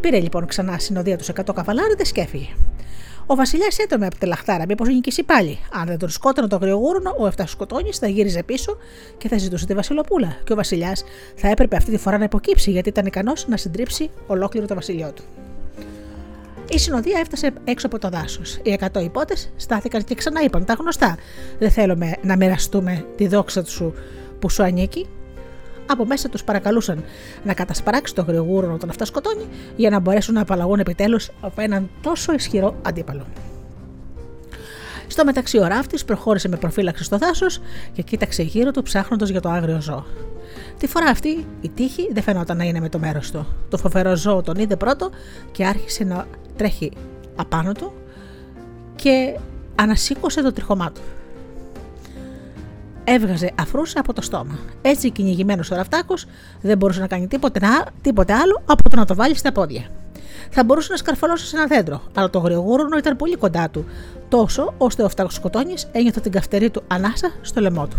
Πήρε λοιπόν ξανά συνοδεία τους 100 καβαλάριδες και έφυγε. Ο Βασιλιάς έτρεμε από τη λαχτάρα, μήπως νικήσει πάλι. Αν δεν τον σκότωνε το αγριογούρνο, ο Εφτασκοτώνη θα γύριζε πίσω και θα ζητούσε τη Βασιλοπούλα. Και ο Βασιλιάς θα έπρεπε αυτή τη φορά να υποκύψει, γιατί ήταν ικανός να συντρίψει ολόκληρο το βασιλιό του. Η συνοδεία έφτασε έξω από το δάσος. Οι 100 υπότες στάθηκαν και ξανά είπαν τα γνωστά. Δεν θέλουμε να μοιραστούμε τη δόξα σου που σου ανήκει. Από μέσα τους παρακαλούσαν να κατασπαράξει το γρηγούρονο όταν αυτά σκοτώνει για να μπορέσουν να απαλλαγούν επιτέλους από έναν τόσο ισχυρό αντίπαλο. Στο μεταξύ, ο ράφτης προχώρησε με προφύλαξη στο δάσος και κοίταξε γύρω του ψάχνοντας για το άγριο ζώο. Τη φορά αυτή η τύχη δεν φαινόταν να είναι με το μέρος του. Το φοβερό ζώο τον είδε πρώτο και άρχισε να τρέχει απάνω του και ανασήκωσε το τριχωμά του. Έβγαζε αφρούς από το στόμα. Έτσι κυνηγημένος ο ραφτάκο δεν μπορούσε να κάνει τίποτε, τίποτε άλλο από το να το βάλει στα πόδια. Θα μπορούσε να σκαρφαλώσει σε ένα δέντρο, αλλά το γρηγόρουνο ήταν πολύ κοντά του, τόσο ώστε ο φτακοσκοτώνη ένιωθε την καυτερή του ανάσα στο λαιμό του.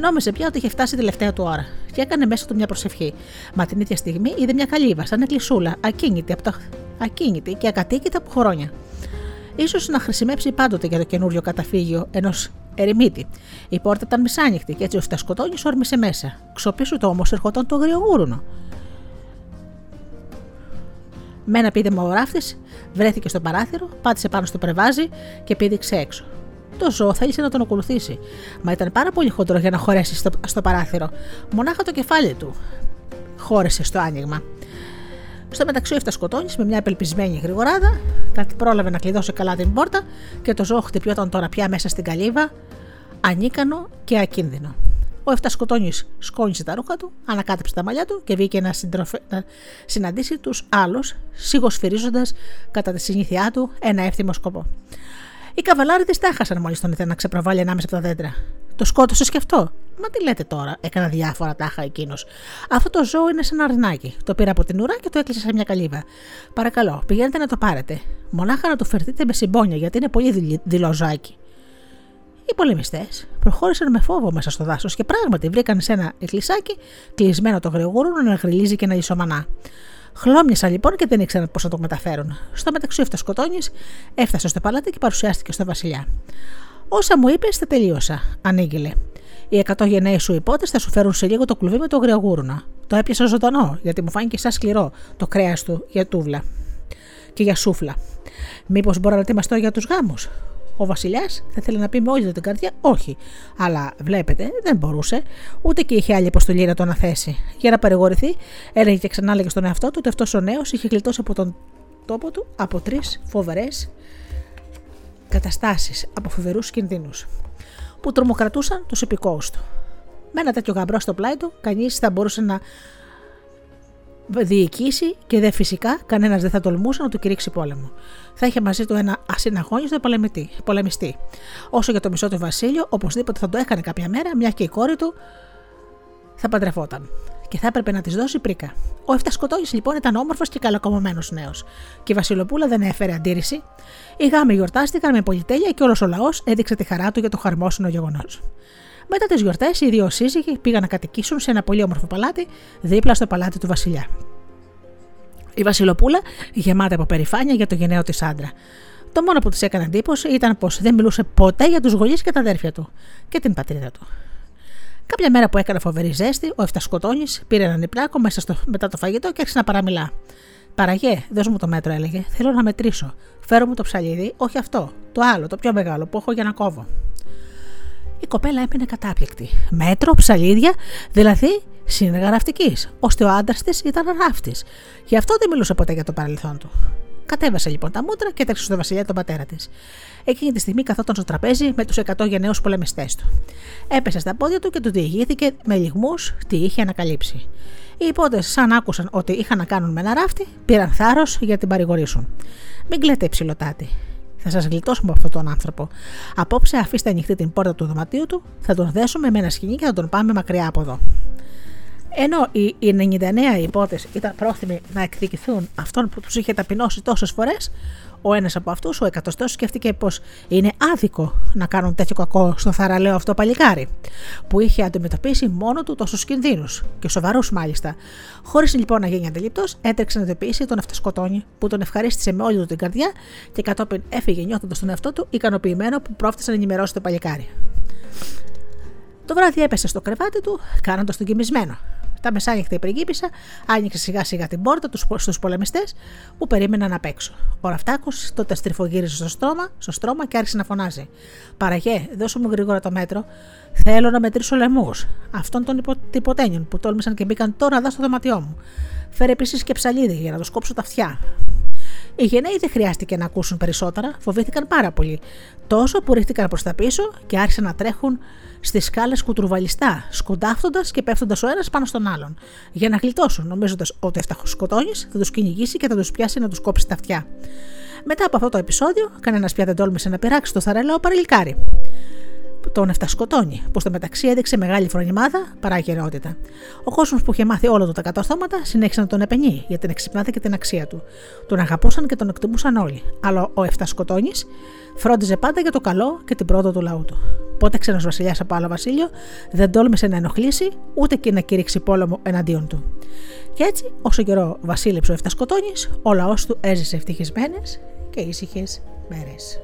Νόμιζε πια ότι είχε φτάσει τελευταία του ώρα και έκανε μέσα του μια προσευχή. Μα την ίδια στιγμή είδε μια καλύβα, σαν εκκλησούλα, ακίνητη, από τα... ακίνητη και ακατοίκητα από χρόνια. σω να χρησιμεύσει πάντοτε για το καινούριο καταφύγιο ενός ερημίτη. Η πόρτα ήταν μισάνοιχτη και έτσι ο φτασκοτόνη όρμησε μέσα. Ξοπίσου το όμως ερχόταν το αγριογούρουνο. Με ένα πίδημα ο ράφτης βρέθηκε στο παράθυρο, πάτησε πάνω στο πρεβάζι και πήδηξε έξω. Το ζώο θέλησε να τον ακολουθήσει, μα ήταν πάρα πολύ χοντρό για να χωρέσει στο, στο παράθυρο. Μονάχα το κεφάλι του χώρεσε στο άνοιγμα. Στο μεταξύ, έφτα σκοτώνεις με μια απελπισμένη γρηγοράδα, κάτι πρόλαβε να κλειδώσει καλά την πόρτα και το ζώο χτυπιόταν τώρα πια μέσα στην καλύβα, ανίκανο και ακίνδυνο. Ο Εφτασκοτώνης σκόνησε τα ρούχα του, ανακάτεψε τα μαλλιά του και βγήκε να, συντροφε... να συναντήσει τους άλλους, σιγοσφυρίζοντας κατά τη συνήθειά του ένα εύθυμο σκοπό. Οι καβαλάροι τη τάχασαν μόλις τον ήθελαν να ξεπροβάλει ανάμεσα από τα δέντρα. Το σκότωσε και αυτό. Μα τι λέτε τώρα, έκανα διάφορα τάχα εκείνος. Αυτό το ζώο είναι σαν αρνάκι. Το πήρα από την ουρά και το έκλεισε σε μια καλύβα. Παρακαλώ, πηγαίνετε να το πάρετε. Μονάχα να το φερθείτε με συμπόνια, γιατί είναι πολύ δειλό ζάκι. Οι πολεμιστές προχώρησαν με φόβο μέσα στο δάσος και πράγματι βρήκαν σε ένα εκκλησάκι κλεισμένο το γρηγόρο να γριλίζει και να ισομανά. Χλώμιασαν λοιπόν και δεν ήξεραν πώς θα το μεταφέρουν. Στο μεταξύ, ο σκοτώνει έφτασε στο παλάτι και παρουσιάστηκε στο Βασιλιά. Όσα μου είπες, τα τελείωσα, ανήγγειλε. Οι εκατό γενναίοι σου υπότε θα σου φέρουν σε λίγο το κλουβί με το γριογούρουνα. Το έπιασα ζωντανό, γιατί μου φάνηκε σαν σκληρό το κρέας του για τούβλα και για σούφλα. Μήπως μπορώ να ετοιμαστώ για τους γάμους; Ο Βασιλιάς θα ήθελε να πει με όλη την καρδιά όχι. Αλλά βλέπετε, δεν μπορούσε, ούτε και είχε άλλη αποστολή να το αναθέσει. Για να παρηγορηθεί, έλεγε και ξανά έλεγε στον εαυτό του ότι αυτός ο νέος είχε γλιτώσει από τον τόπο του από τρεις φοβερές καταστάσεις, από φοβερούς κινδύνους, που τρομοκρατούσαν τους υπηκόους του. Με ένα τέτοιο γαμπρό στο πλάι του, κανείς θα μπορούσε να διοικήσει και δε φυσικά κανένας δεν θα τολμούσε να του κηρύξει πόλεμο. Θα είχε μαζί του ένα ασυναγώνιστο πολεμιστή. Όσο για το μισό του Βασίλειο, οπωσδήποτε θα το έκανε κάποια μέρα, μια και η κόρη του θα παντρευόταν. Και θα έπρεπε να της δώσει πρίκα. Ο Εφτασκοτόγη λοιπόν ήταν όμορφος και καλοκομωμένος νέος. Και η Βασιλοπούλα δεν έφερε αντίρρηση. Οι γάμοι γιορτάστηκαν με πολυτέλεια και όλος ο λαός έδειξε τη χαρά του για το χαρμόσυνο γεγονός. Μετά τις γιορτές, οι δύο σύζυγοι πήγαν να κατοικήσουν σε ένα πολύ όμορφο παλάτι δίπλα στο παλάτι του Βασιλιά. Η Βασιλοπούλα γεμάτη από περηφάνεια για το γενναίο της άντρα. Το μόνο που της έκανε εντύπωση ήταν πως δεν μιλούσε ποτέ για τους γονείς και τα αδέρφια του και την πατρίδα του. Κάποια μέρα που έκανε φοβερή ζέστη, ο Εφτασκοτώνης πήρε έναν υπνάκο μέσα στο, μετά το φαγητό και άρχισε να παραμιλά. Παραγέ, δώσ' μου το μέτρο, έλεγε. Θέλω να μετρήσω. Φέρω μου το ψαλίδι, όχι αυτό. Το άλλο, το πιο μεγάλο που έχω για να κόβω. Η κοπέλα έμεινε κατάπληκτη. Μέτρο, ψαλίδια, δηλαδή συνεργαραφτική, ώστε ο άντρας της ήταν ράφτης. Γι' αυτό δεν μιλούσε ποτέ για το παρελθόν του. Κατέβασε λοιπόν τα μούτρα και έτρεξε στο βασιλιά τον πατέρα της. Εκείνη τη στιγμή καθόταν στο τραπέζι με τους 100 γενναίους πολεμιστές του. Έπεσε στα πόδια του και του διηγήθηκε με λιγμούς τι είχε ανακαλύψει. Οι υπότες, σαν άκουσαν ότι είχαν να κάνουν με ένα ράφτη, πήραν θάρρος για την παρηγορήσουν. Μην κλαίτε, υψηλοτάτη. Θα σας γλιτώσουμε από αυτόν τον άνθρωπο. Απόψε αφήστε ανοιχτή την πόρτα του δωματίου του, θα τον δέσουμε με ένα σκηνή και θα τον πάμε μακριά από εδώ. Ενώ οι 99 υπότες ήταν πρόθυμοι να εκδικηθούν αυτόν που τους είχε ταπεινώσει τόσες φορές, ο ένας από αυτούς, ο εκατοστός, σκέφτηκε πως είναι άδικο να κάνουν τέτοιο κακό στο θαραλέο αυτό παλικάρι, που είχε αντιμετωπίσει μόνο του τόσους κινδύνους, και σοβαρούς μάλιστα. Χωρίς λοιπόν να γίνει αντιληπτός, έτρεξε να ειδοποιήσει τον αυτοσκοτώνη, που τον ευχαρίστησε με όλη του την καρδιά και κατόπιν έφυγε νιώθοντας τον εαυτό του ικανοποιημένο που πρόφτασε να ενημερώσει το παλικάρι. Το βράδυ έπεσε στο κρεβάτι του, κάνοντας τον κοιμισμένο. Τα μεσάνυχτα η πριγκίπισσα άνοιξε σιγά σιγά την πόρτα στους πολεμιστές που περίμεναν απ' έξω. Ο Ραφτάκος τότε στριφογύριζε στο στρώμα, στο στρώμα και άρχισε να φωνάζει. Παραγέ, δώσε μου γρήγορα το μέτρο. Θέλω να μετρήσω λαιμούς. Αυτών των υποτένιων που τόλμησαν και μπήκαν τώρα εδώ στο δωματιό μου. Φέρε επίσης και ψαλίδι για να του κόψω τα αυτιά. Οι γενναίοι δεν χρειάστηκε να ακούσουν περισσότερα, φοβήθηκαν πάρα πολύ. Τόσο που ρίχτηκαν προς τα πίσω και άρχισαν να τρέχουν στις σκάλες κουτρουβαλιστά, σκοντάφτοντας και πέφτοντας ο ένας πάνω στον άλλον, για να γλιτώσουν, νομίζοντας ότι αυτά σκοτώνεις θα τους κυνηγήσει και θα τους πιάσει να τους κόψει τα αυτιά. Μετά από αυτό το επεισόδιο, κανένας πια δεν τόλμησε να πειράξει το θαρελαίο παρελικάρι τον εφτασκοτώνει, που στο μεταξύ έδειξε μεγάλη φρονιμάδα παρά γερότητα. Ο κόσμος που είχε μάθει όλο το τα καταστόματα συνέχισε να τον επενεί για την εξυπνάδα και την αξία του. Τον αγαπούσαν και τον εκτιμούσαν όλοι, αλλά ο Εφτασκοτώνης φρόντιζε πάντα για το καλό και την πρόοδο του λαού του. Πότε ξένος βασιλιάς από άλλο βασίλειο δεν τόλμησε να ενοχλήσει ούτε και να κηρύξει πόλεμο εναντίον του. Και έτσι, όσο καιρό βασίλεψε ο Εφτασκοτώνης, ο λαός του έζησε ευτυχισμένες και ήσυχες μέρες.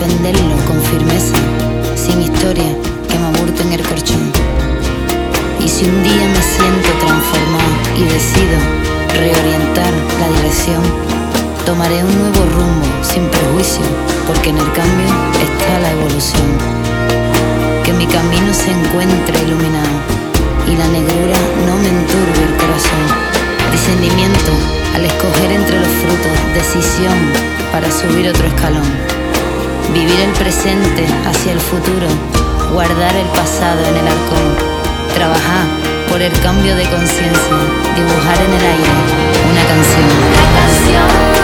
Defenderlo con firmeza, sin historia que me aburte en el corchón. Y si un día me siento transformado y decido reorientar la dirección, tomaré un nuevo rumbo sin prejuicio, porque en el cambio está la evolución. Que mi camino se encuentre iluminado y la negrura no me enturbe el corazón. Discernimiento al escoger entre los frutos, decisión para subir otro escalón. Vivir el presente hacia el futuro, guardar el pasado en el arcón. Trabajar por el cambio de conciencia, dibujar en el aire una canción. Una canción,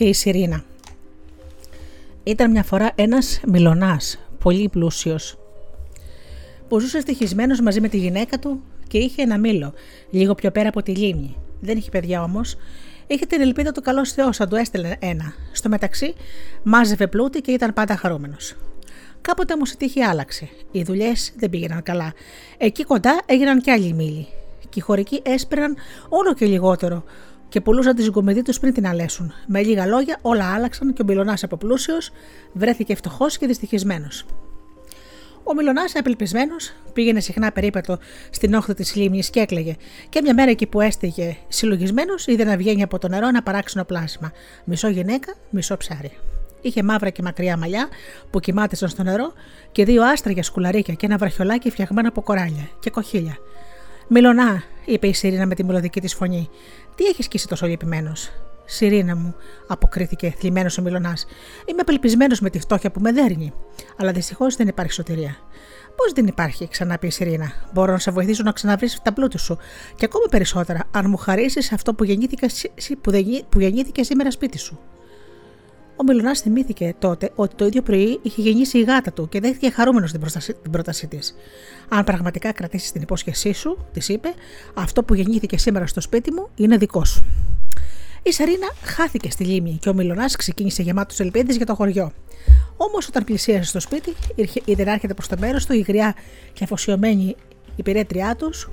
και η Σιρήνα. Ήταν μια φορά ένας Μιλονάς, πολύ πλούσιος, που ζούσε ευτυχισμένος μαζί με τη γυναίκα του και είχε ένα μήλο, λίγο πιο πέρα από τη λίμνη. Δεν είχε παιδιά όμως, είχε την ελπίδα του καλός Θεός να του έστελνε ένα. Στο μεταξύ, μάζευε πλούτη και ήταν πάντα χαρούμενος. Κάποτε όμως η τύχη άλλαξε. Οι δουλειές δεν πήγαιναν καλά. Εκεί κοντά έγιναν κι άλλοι μήλοι. Και οι χωρικοί έσπεραν όλο και λιγότερο, και πουλούσαν τη ζυγκομιδή τους πριν την αλέσουν. Με λίγα λόγια, όλα άλλαξαν και ο Μιλονά από πλούσιος βρέθηκε φτωχό και δυστυχισμένος. Ο Μιλονά, απελπισμένος, πήγαινε συχνά περίπατο στην όχθη της λίμνης και έκλαιγε. Και μια μέρα εκεί που έστηγε συλλογισμένος, είδε να βγαίνει από το νερό ένα παράξενο πλάσμα. Μισό γυναίκα, μισό ψάρι. Είχε μαύρα και μακριά μαλλιά που κοιμάτισαν στο νερό και δύο άστρα σκουλαρίκια και ένα βραχιολάκι φτιαγμένο από κοράλια και κοχύλια. Μιλονά, είπε η Σιρήνα με τη μελωδική της φωνή, τι έχεις σκίσει τόσο λυπημένος; Σιρήνα μου, αποκρίθηκε θλιμμένος ο Μιλονάς. Είμαι απελπισμένος με τη φτώχεια που με δέρνει. Αλλά δυστυχώς δεν υπάρχει σωτηρία. Πώς δεν υπάρχει, ξανά πει η Σιρήνα. Μπορώ να σε βοηθήσω να ξαναβρεις τα πλούτη σου. Και ακόμα περισσότερα, αν μου χαρίσεις αυτό που γεννήθηκε, που γεννήθηκε σήμερα σπίτι σου. Ο Μιλονά θυμήθηκε τότε ότι το ίδιο πρωί είχε γεννήσει η γάτα του και δέχτηκε χαρούμενος την πρότασή της. Αν πραγματικά κρατήσεις την υπόσχεσή σου, της είπε, αυτό που γεννήθηκε σήμερα στο σπίτι μου είναι δικό σου. Η Σαρίνα χάθηκε στη λίμνη και ο Μιλονά ξεκίνησε γεμάτος ελπίδες για το χωριό. Όμως όταν πλησίασε στο σπίτι, είδε να έρχεται προς το μέρος του η γριά και αφοσιωμένη υπηρέτριά τους,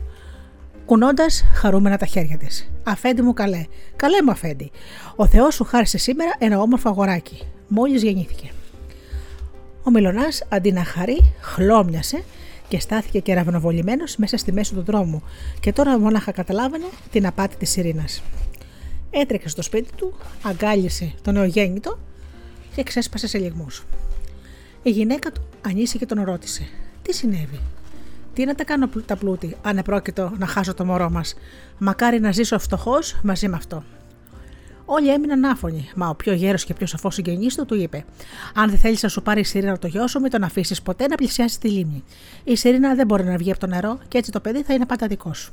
κουνώντας χαρούμενα τα χέρια της. Αφέντη μου καλέ, καλέ μου αφέντη. Ο Θεός σου χάρισε σήμερα ένα όμορφο αγοράκι. Μόλις γεννήθηκε. Ο Μιλονά αντί να χαρεί, χλώμιασε και στάθηκε κεραυνοβολημένο μέσα στη μέση του δρόμου, και τώρα μόναχα καταλάβαινε την απάτη της Ειρήνα. Έτρεξε στο σπίτι του, αγκάλισε τον νεογέννητο και ξέσπασε σε λιγμούς. Η γυναίκα του ανήσυχε και τον ρώτησε: Τι συνέβη; Τι να τα κάνω τα πλούτη, αν επρόκειτο να χάσω το μωρό μας. Μακάρι να ζήσω φτωχός μαζί με αυτό. Όλοι έμειναν άφωνοι, μα ο πιο γέρος και πιο σοφός συγγενής του του είπε: Αν δεν θέλεις να σου πάρει η Σιρήνα το γιο σου, μην τον αφήσεις ποτέ να πλησιάσει τη λίμνη. Η Σιρήνα δεν μπορεί να βγει από το νερό και έτσι το παιδί θα είναι πάντα δικός σου.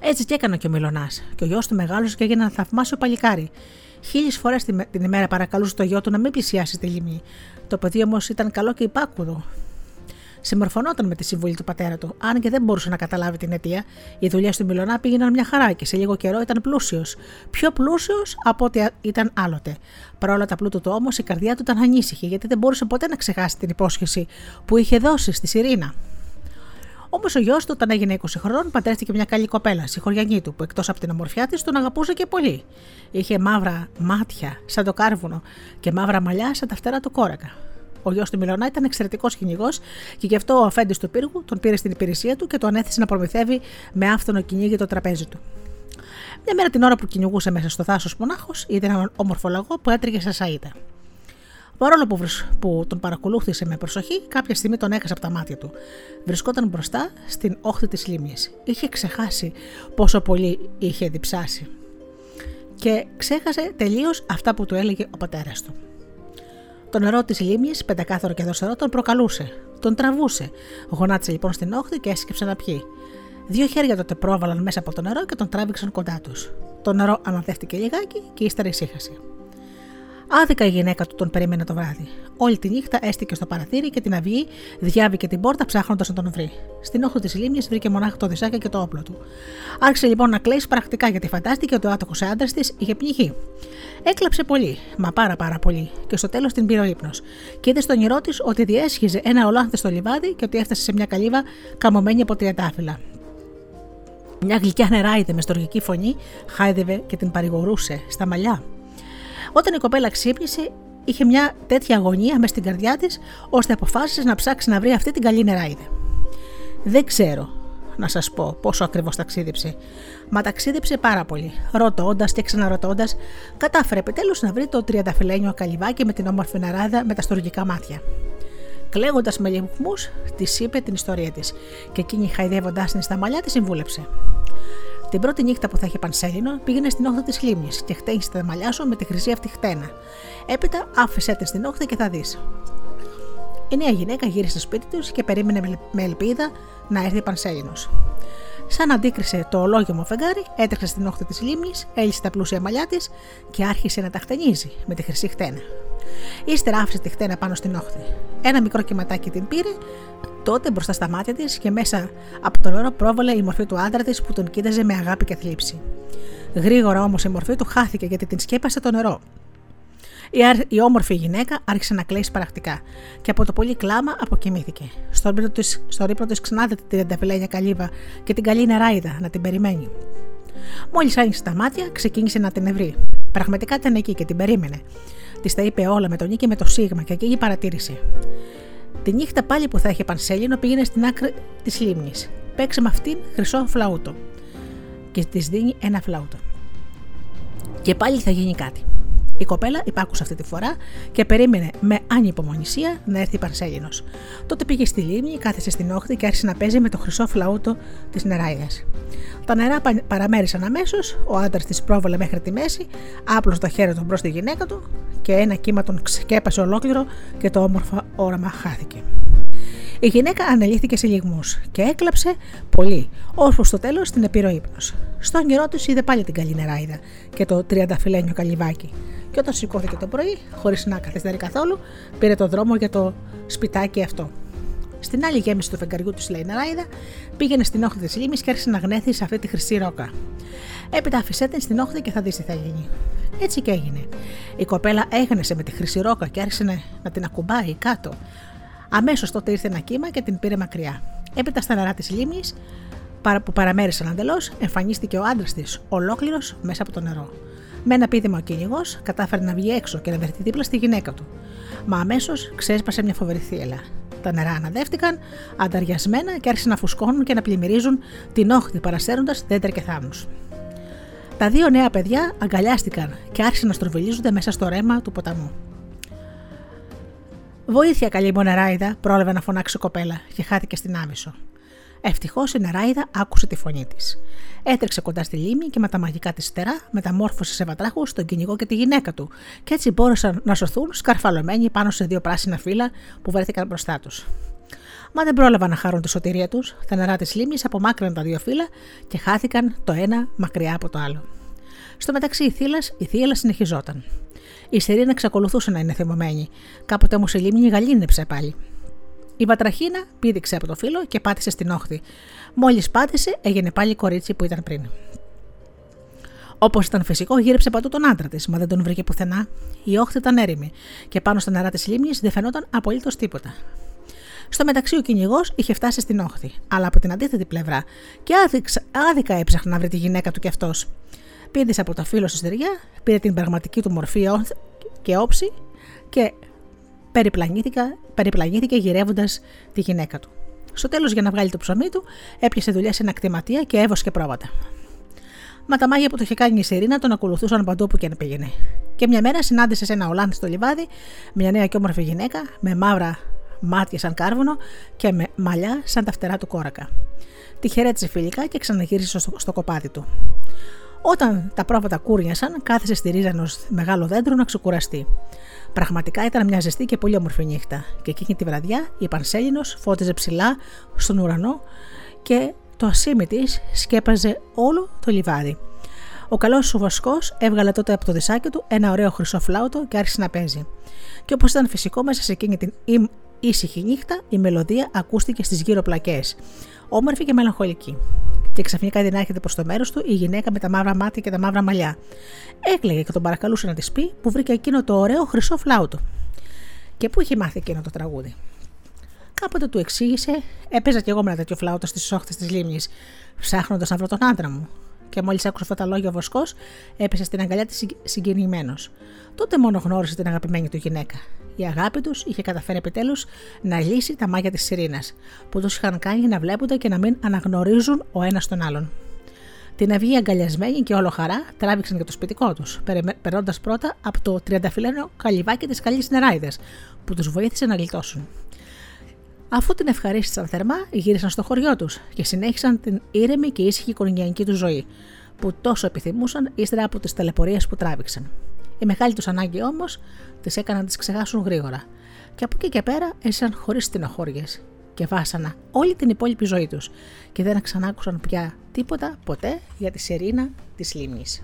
Έτσι και έκανε και ο Μιλονά. Και ο γιος του μεγάλωσε και έγινε ένα θαυμάσιο παλικάρι. Χίλιες φορές την ημέρα παρακαλούσε το γιο του να μην πλησιάσει τη λίμνη. Το παιδί όμως ήταν καλό και υπάκουδο. Συμμορφωνόταν με τη συμβουλή του πατέρα του, αν και δεν μπορούσε να καταλάβει την αιτία. Οι δουλειέ του Μιλονά πήγαιναν μια χαρά και σε λίγο καιρό ήταν πλούσιος. Πιο πλούσιος από ό,τι ήταν άλλοτε. Παρόλα τα πλούτου του όμως, η καρδιά του ήταν ανήσυχη, γιατί δεν μπορούσε ποτέ να ξεχάσει την υπόσχεση που είχε δώσει στη Σιρήνα. Όμως ο γιος του, όταν έγινε 20 χρόνων, πατρέστηκε μια καλή κοπέλα, συγχωριανή του, που εκτός από την ομορφιά της τον αγαπούσε και πολύ. Είχε μαύρα μάτια, σαν το κάρβουνο, και μαύρα μαλλιά, σαν τα φτερά του κόρακα. Ο γιος του Μιλονά ήταν εξαιρετικός κυνηγός και γι' αυτό ο αφέντης του πύργου τον πήρε στην υπηρεσία του και τον έθεσε να προμηθεύει με άφθονο κυνήγι το τραπέζι του. Μια μέρα την ώρα που κυνηγούσε μέσα στο δάσο μονάχος, είδε έναν όμορφο λαγό που έτρεγε σε σαΐτα. Παρόλο που, που τον παρακολούθησε με προσοχή, κάποια στιγμή τον έχασε από τα μάτια του. Βρισκόταν μπροστά στην όχθη της λίμνης. Είχε ξεχάσει πόσο πολύ είχε διψάσει. Και ξέχασε τελείως αυτά που του έλεγε ο πατέρας του. Το νερό της λίμνης, πεντακάθαρο και δοσερό, τον προκαλούσε. Τον τραβούσε. Γονάτισε λοιπόν στην όχθη και έσκυψε να πιει. Δύο χέρια τότε πρόβαλαν μέσα από το νερό και τον τράβηξαν κοντά τους. Το νερό αναδέχτηκε λιγάκι και ύστερα ησύχασε. Άδικα η γυναίκα του τον περίμενε το βράδυ. Όλη τη νύχτα έστηκε στο παραθύρι και την αυγή διάβηκε την πόρτα ψάχνοντας να τον βρει. Στην όχθη της λίμνης βρήκε μονάχα το δισάκι και το όπλο του. Άρχισε λοιπόν να κλαίσει πρακτικά γιατί φαντάστηκε ότι ο άτοκο άντρας της είχε πνιγεί. Έκλαψε πολύ, μα πάρα πάρα πολύ, και στο τέλος την πήρε ο ύπνος. Και είδε στον ηρώ της ότι διέσχιζε ένα ολάνθε στο λιβάδι και ότι έφτασε σε μια καλύβα καμωμένη από τριαντάφυλλα. Μια γλυκιά νεράιδε με στοργική φωνή χάιδευε και την παρηγορούσε στα μαλλιά. Όταν η κοπέλα ξύπνησε, είχε μια τέτοια αγωνία μες στην καρδιά της, ώστε αποφάσισε να ψάξει να βρει αυτή την καλή νεράιδε. Δεν ξέρω να σας πω πόσο ακριβώς ταξίδεψε. Μα ταξίδεψε πάρα πολύ. Ρωτώντας και ξαναρωτώντας, κατάφερε επιτέλους να βρει το τριανταφυλένιο καλυβάκι με την όμορφη νεράδα με τα στοργικά μάτια. Κλαίγοντας με λιγμού, της είπε την ιστορία της και εκείνη χαϊδεύοντάς την στα μαλλιά της συμβούλεψε. Την πρώτη νύχτα που θα είχε πανσέλινο, πήγαινε στην όχθη της λίμνης και χτένισε τα μαλλιά σου με τη χρυσή αυτή χτένα. Έπειτα άφησε την στην όχθη και θα δεις. Η νέα γυναίκα γύρισε στο σπίτι τους και περίμενε με ελπίδα να έρθει πανσέλινο. Σαν αντίκρισε το ολόγιμο φεγγάρι, έτρεξε στην όχθη της λίμνης, έλυσε τα πλούσια μαλλιά της και άρχισε να τα χτενίζει με τη χρυσή χτένα. Ύστερα άφησε τη χτένα πάνω στην όχθη. Ένα μικρό κυματάκι την πήρε, τότε μπροστά στα μάτια της και μέσα από το νερό πρόβαλε η μορφή του άντρα της που τον κοίταζε με αγάπη και θλίψη. Γρήγορα όμως η μορφή του χάθηκε γιατί την σκέπασε το νερό. Η, όμορφη γυναίκα άρχισε να κλαίσει παρακτικά και από το πολύ κλάμα αποκοιμήθηκε. Στο ρίπνο της στο την ενταφυλένια καλύβα και την καλή νεράιδα να την περιμένει. Μόλις άνοιξε τα μάτια, ξεκίνησε να την ευρεί. Πραγματικά ήταν εκεί και την περίμενε. Της τα είπε όλα με τον νίκη με το σίγμα και εκείνη παρατήρησε. Τη νύχτα πάλι που θα είχε πανσέλινο πήγαινε στην άκρη της λίμνης. Παίξε με αυτήν χρυσό φλαούτο. Και της δίνει ένα φλαούτο. Και πάλι θα γίνει κάτι. Η κοπέλα υπάκουσε αυτή τη φορά και περίμενε με ανυπομονησία να έρθει Πανσέλινο. Τότε πήγε στη λίμνη, κάθεσε στην όχθη και άρχισε να παίζει με το χρυσό φλαούτο της νεράιδας. Τα νερά παραμέρισαν αμέσως, ο άντρας της πρόβαλε μέχρι τη μέση, άπλωσε το χέρι του μπρος στη γυναίκα του και ένα κύμα τον σκέπασε ολόκληρο και το όμορφο όραμα χάθηκε. Η γυναίκα ανελήθηκε σε λιγμούς και έκλαψε πολύ, ώσπου στο τέλος την επήρε ο ύπνος. Στον καιρό του είδε πάλι την καλή νεράιδα και το τριανταφυλένιο καλυβάκι. Και όταν σηκώθηκε το πρωί, χωρίς να καθυστερεί καθόλου, πήρε το δρόμο για το σπιτάκι αυτό. Στην άλλη γέμιση του φεγγαριού του, λέει Νεράιδα, πήγαινε στην όχθη της λίμνης και άρχισε να γνέθει σε αυτή τη χρυσή ρόκα. Έπειτα άφησέ την στην όχθη και θα δεις τι θα γίνει. Έτσι και έγινε. Η κοπέλα έγνεσε με τη χρυσή ρόκα και άρχισε να, την ακουμπάει κάτω. Αμέσως τότε ήρθε ένα κύμα και την πήρε μακριά. Έπειτα στα νερά της λίμνης, που παραμέρισαν εντελώ, εμφανίστηκε ο άντρας της, ολόκληρος μέσα από το νερό. Με ένα πίδημα ο κυνηγός κατάφερε να βγει έξω και να βρεθεί δίπλα στη γυναίκα του. Μα αμέσως ξέσπασε μια φοβερή θύελα. Τα νερά αναδεύτηκαν, ανταριασμένα και άρχισαν να φουσκώνουν και να πλημμυρίζουν την όχθη παρασέρνοντα δέντρα και θάμνους. Τα δύο νέα παιδιά αγκαλιάστηκαν και άρχισαν να στροβιλίζονται μέσα στο ρέμα του ποταμού. Βοήθεια, καλή μου νεράιδα, πρόλαβε να φωνάξει κοπέλα και χάθηκε στην άμυσο. Ευτυχώς η νεράιδα άκουσε τη φωνή της. Έτρεξε κοντά στη λίμνη και με τα μαγικά της στερά μεταμόρφωσε σε βατράχου τον κυνηγό και τη γυναίκα του, και έτσι μπόρεσαν να σωθούν σκαρφαλωμένοι πάνω σε δύο πράσινα φύλλα που βρέθηκαν μπροστά τους. Μα δεν πρόλαβαν να χαρούν τη σωτηρία τους, τα νερά της λίμνης απομάκρυναν τα δύο φύλλα και χάθηκαν το ένα μακριά από το άλλο. Στο μεταξύ η θύλας, η θύλα συνεχιζόταν. Η Σερίνα εξακολουθούσε να είναι θυμωμένη. Κάποτε όμως η λίμνη γαλήνεψε πάλι. Η βατραχίνα πήδηξε από το φύλλο και πάτησε στην όχθη. Μόλις πάτησε, έγινε πάλι κορίτσι που ήταν πριν. Όπως ήταν φυσικό, γύρεψε παντού τον άντρα της, μα δεν τον βρήκε πουθενά. Η όχθη ήταν έρημη και πάνω στα νερά της λίμνης δεν φαινόταν απολύτως τίποτα. Στο μεταξύ, ο κυνηγός είχε φτάσει στην όχθη, αλλά από την αντίθετη πλευρά και άδικα έψαχνε να βρει τη γυναίκα του κι αυτός. Πήδησε από το φύλλο στη στεριά, πήρε την πραγματική του μορφή και όψη και περιπλανήθηκε γυρεύοντας τη γυναίκα του. Στο τέλος, για να βγάλει το ψωμί του, έπιασε δουλειά σε ένα κτηματία και έβοσκε πρόβατα. Μα τα μάγια που το είχε κάνει η Σερίνα τον ακολουθούσαν παντού που και αν πήγαινε. Και μια μέρα συνάντησε σε ένα Ολάντι στο λιβάδι μια νέα και όμορφη γυναίκα με μαύρα μάτια σαν κάρβουνο και με μαλλιά σαν τα φτερά του κόρακα. Τη χαιρέτησε φιλικά και ξαναγύρισε στο, στο κοπάδι του. Όταν τα πρόβατα κούρνιασαν, κάθισε στη ρίζα ενός μεγάλου δέντρου να ξεκουραστεί. Πραγματικά ήταν μια ζεστή και πολύ όμορφη νύχτα, και εκείνη τη βραδιά η Πανσέλινος φώτιζε ψηλά στον ουρανό και το ασίμι της σκέπαζε όλο το λιβάδι. Ο καλός σου βοσκός έβγαλε τότε από το δισάκι του ένα ωραίο χρυσό φλάουτο και άρχισε να παίζει. Και όπως ήταν φυσικό, μέσα σε εκείνη την ήσυχη νύχτα η μελωδία ακούστηκε στις γύρω πλακές, όμορφη και μελαγχολική και ξαφνικά την έρχεται προ το μέρος του η γυναίκα με τα μαύρα μάτια και τα μαύρα μαλλιά. Έκλαιγε και τον παρακαλούσε να της πει που βρήκε εκείνο το ωραίο χρυσό φλάουτο. Και πού είχε μάθει εκείνο το τραγούδι. Κάποτε του εξήγησε, έπαιζα κι εγώ με ένα τέτοιο φλάουτο στις όχθες της λίμνης, ψάχνοντας να βρω τον άντρα μου. Και μόλις άκουσε αυτά τα λόγια ο Βοσκός, έπεσε στην αγκαλιά της συγκινημένος. Τότε μόνο γνώρισε την αγαπημένη του γυναίκα η αγάπη τους είχε καταφέρει επιτέλους να λύσει τα μάγια της Ειρήνα, που τους είχαν κάνει να βλέπονται και να μην αναγνωρίζουν ο ένας τον άλλον. Την αυγή αγκαλιασμένη και όλο χαρά τράβηξαν και το σπιτικό τους, περνώντας πρώτα από το τριανταφυλένο καλυβάκι της καλής νεράιδες, που τους βοήθησε να γλιτώσουν. Αφού την ευχαρίστησαν θερμά, γύρισαν στο χωριό τους και συνέχισαν την ήρεμη και ήσυχη οικογενειακή τους ζωή, που τόσο επιθυμούσαν ύστερα από τις ταλαιπωρίες που τράβηξαν. Η μεγάλη τους ανάγκη όμως τις έκαναν να τις ξεχάσουν γρήγορα. Και από εκεί και πέρα έζησαν χωρίς στενοχώριες και βάσανα όλη την υπόλοιπη ζωή τους και δεν ξανάκουσαν πια τίποτα ποτέ για τη σερίνα της λίμνης.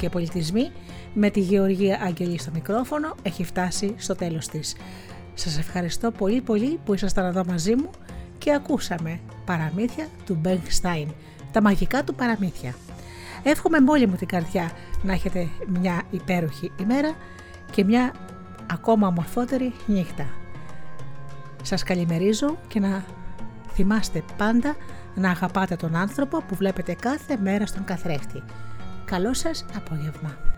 Και Πολιτισμοί με τη Γεωργία Αγγελή στο μικρόφωνο έχει φτάσει στο τέλος της. Σας ευχαριστώ πολύ πολύ που ήσασταν εδώ μαζί μου και ακούσαμε παραμύθια του Μπέγκ Στάιν, τα μαγικά του παραμύθια. Εύχομαι με όλη μου την καρδιά να έχετε μια υπέροχη ημέρα και μια ακόμα ομορφότερη νύχτα. Σας καλημερίζω και να θυμάστε πάντα να αγαπάτε τον άνθρωπο που βλέπετε κάθε μέρα στον καθρέφτη. Καλό σας απόγευμα.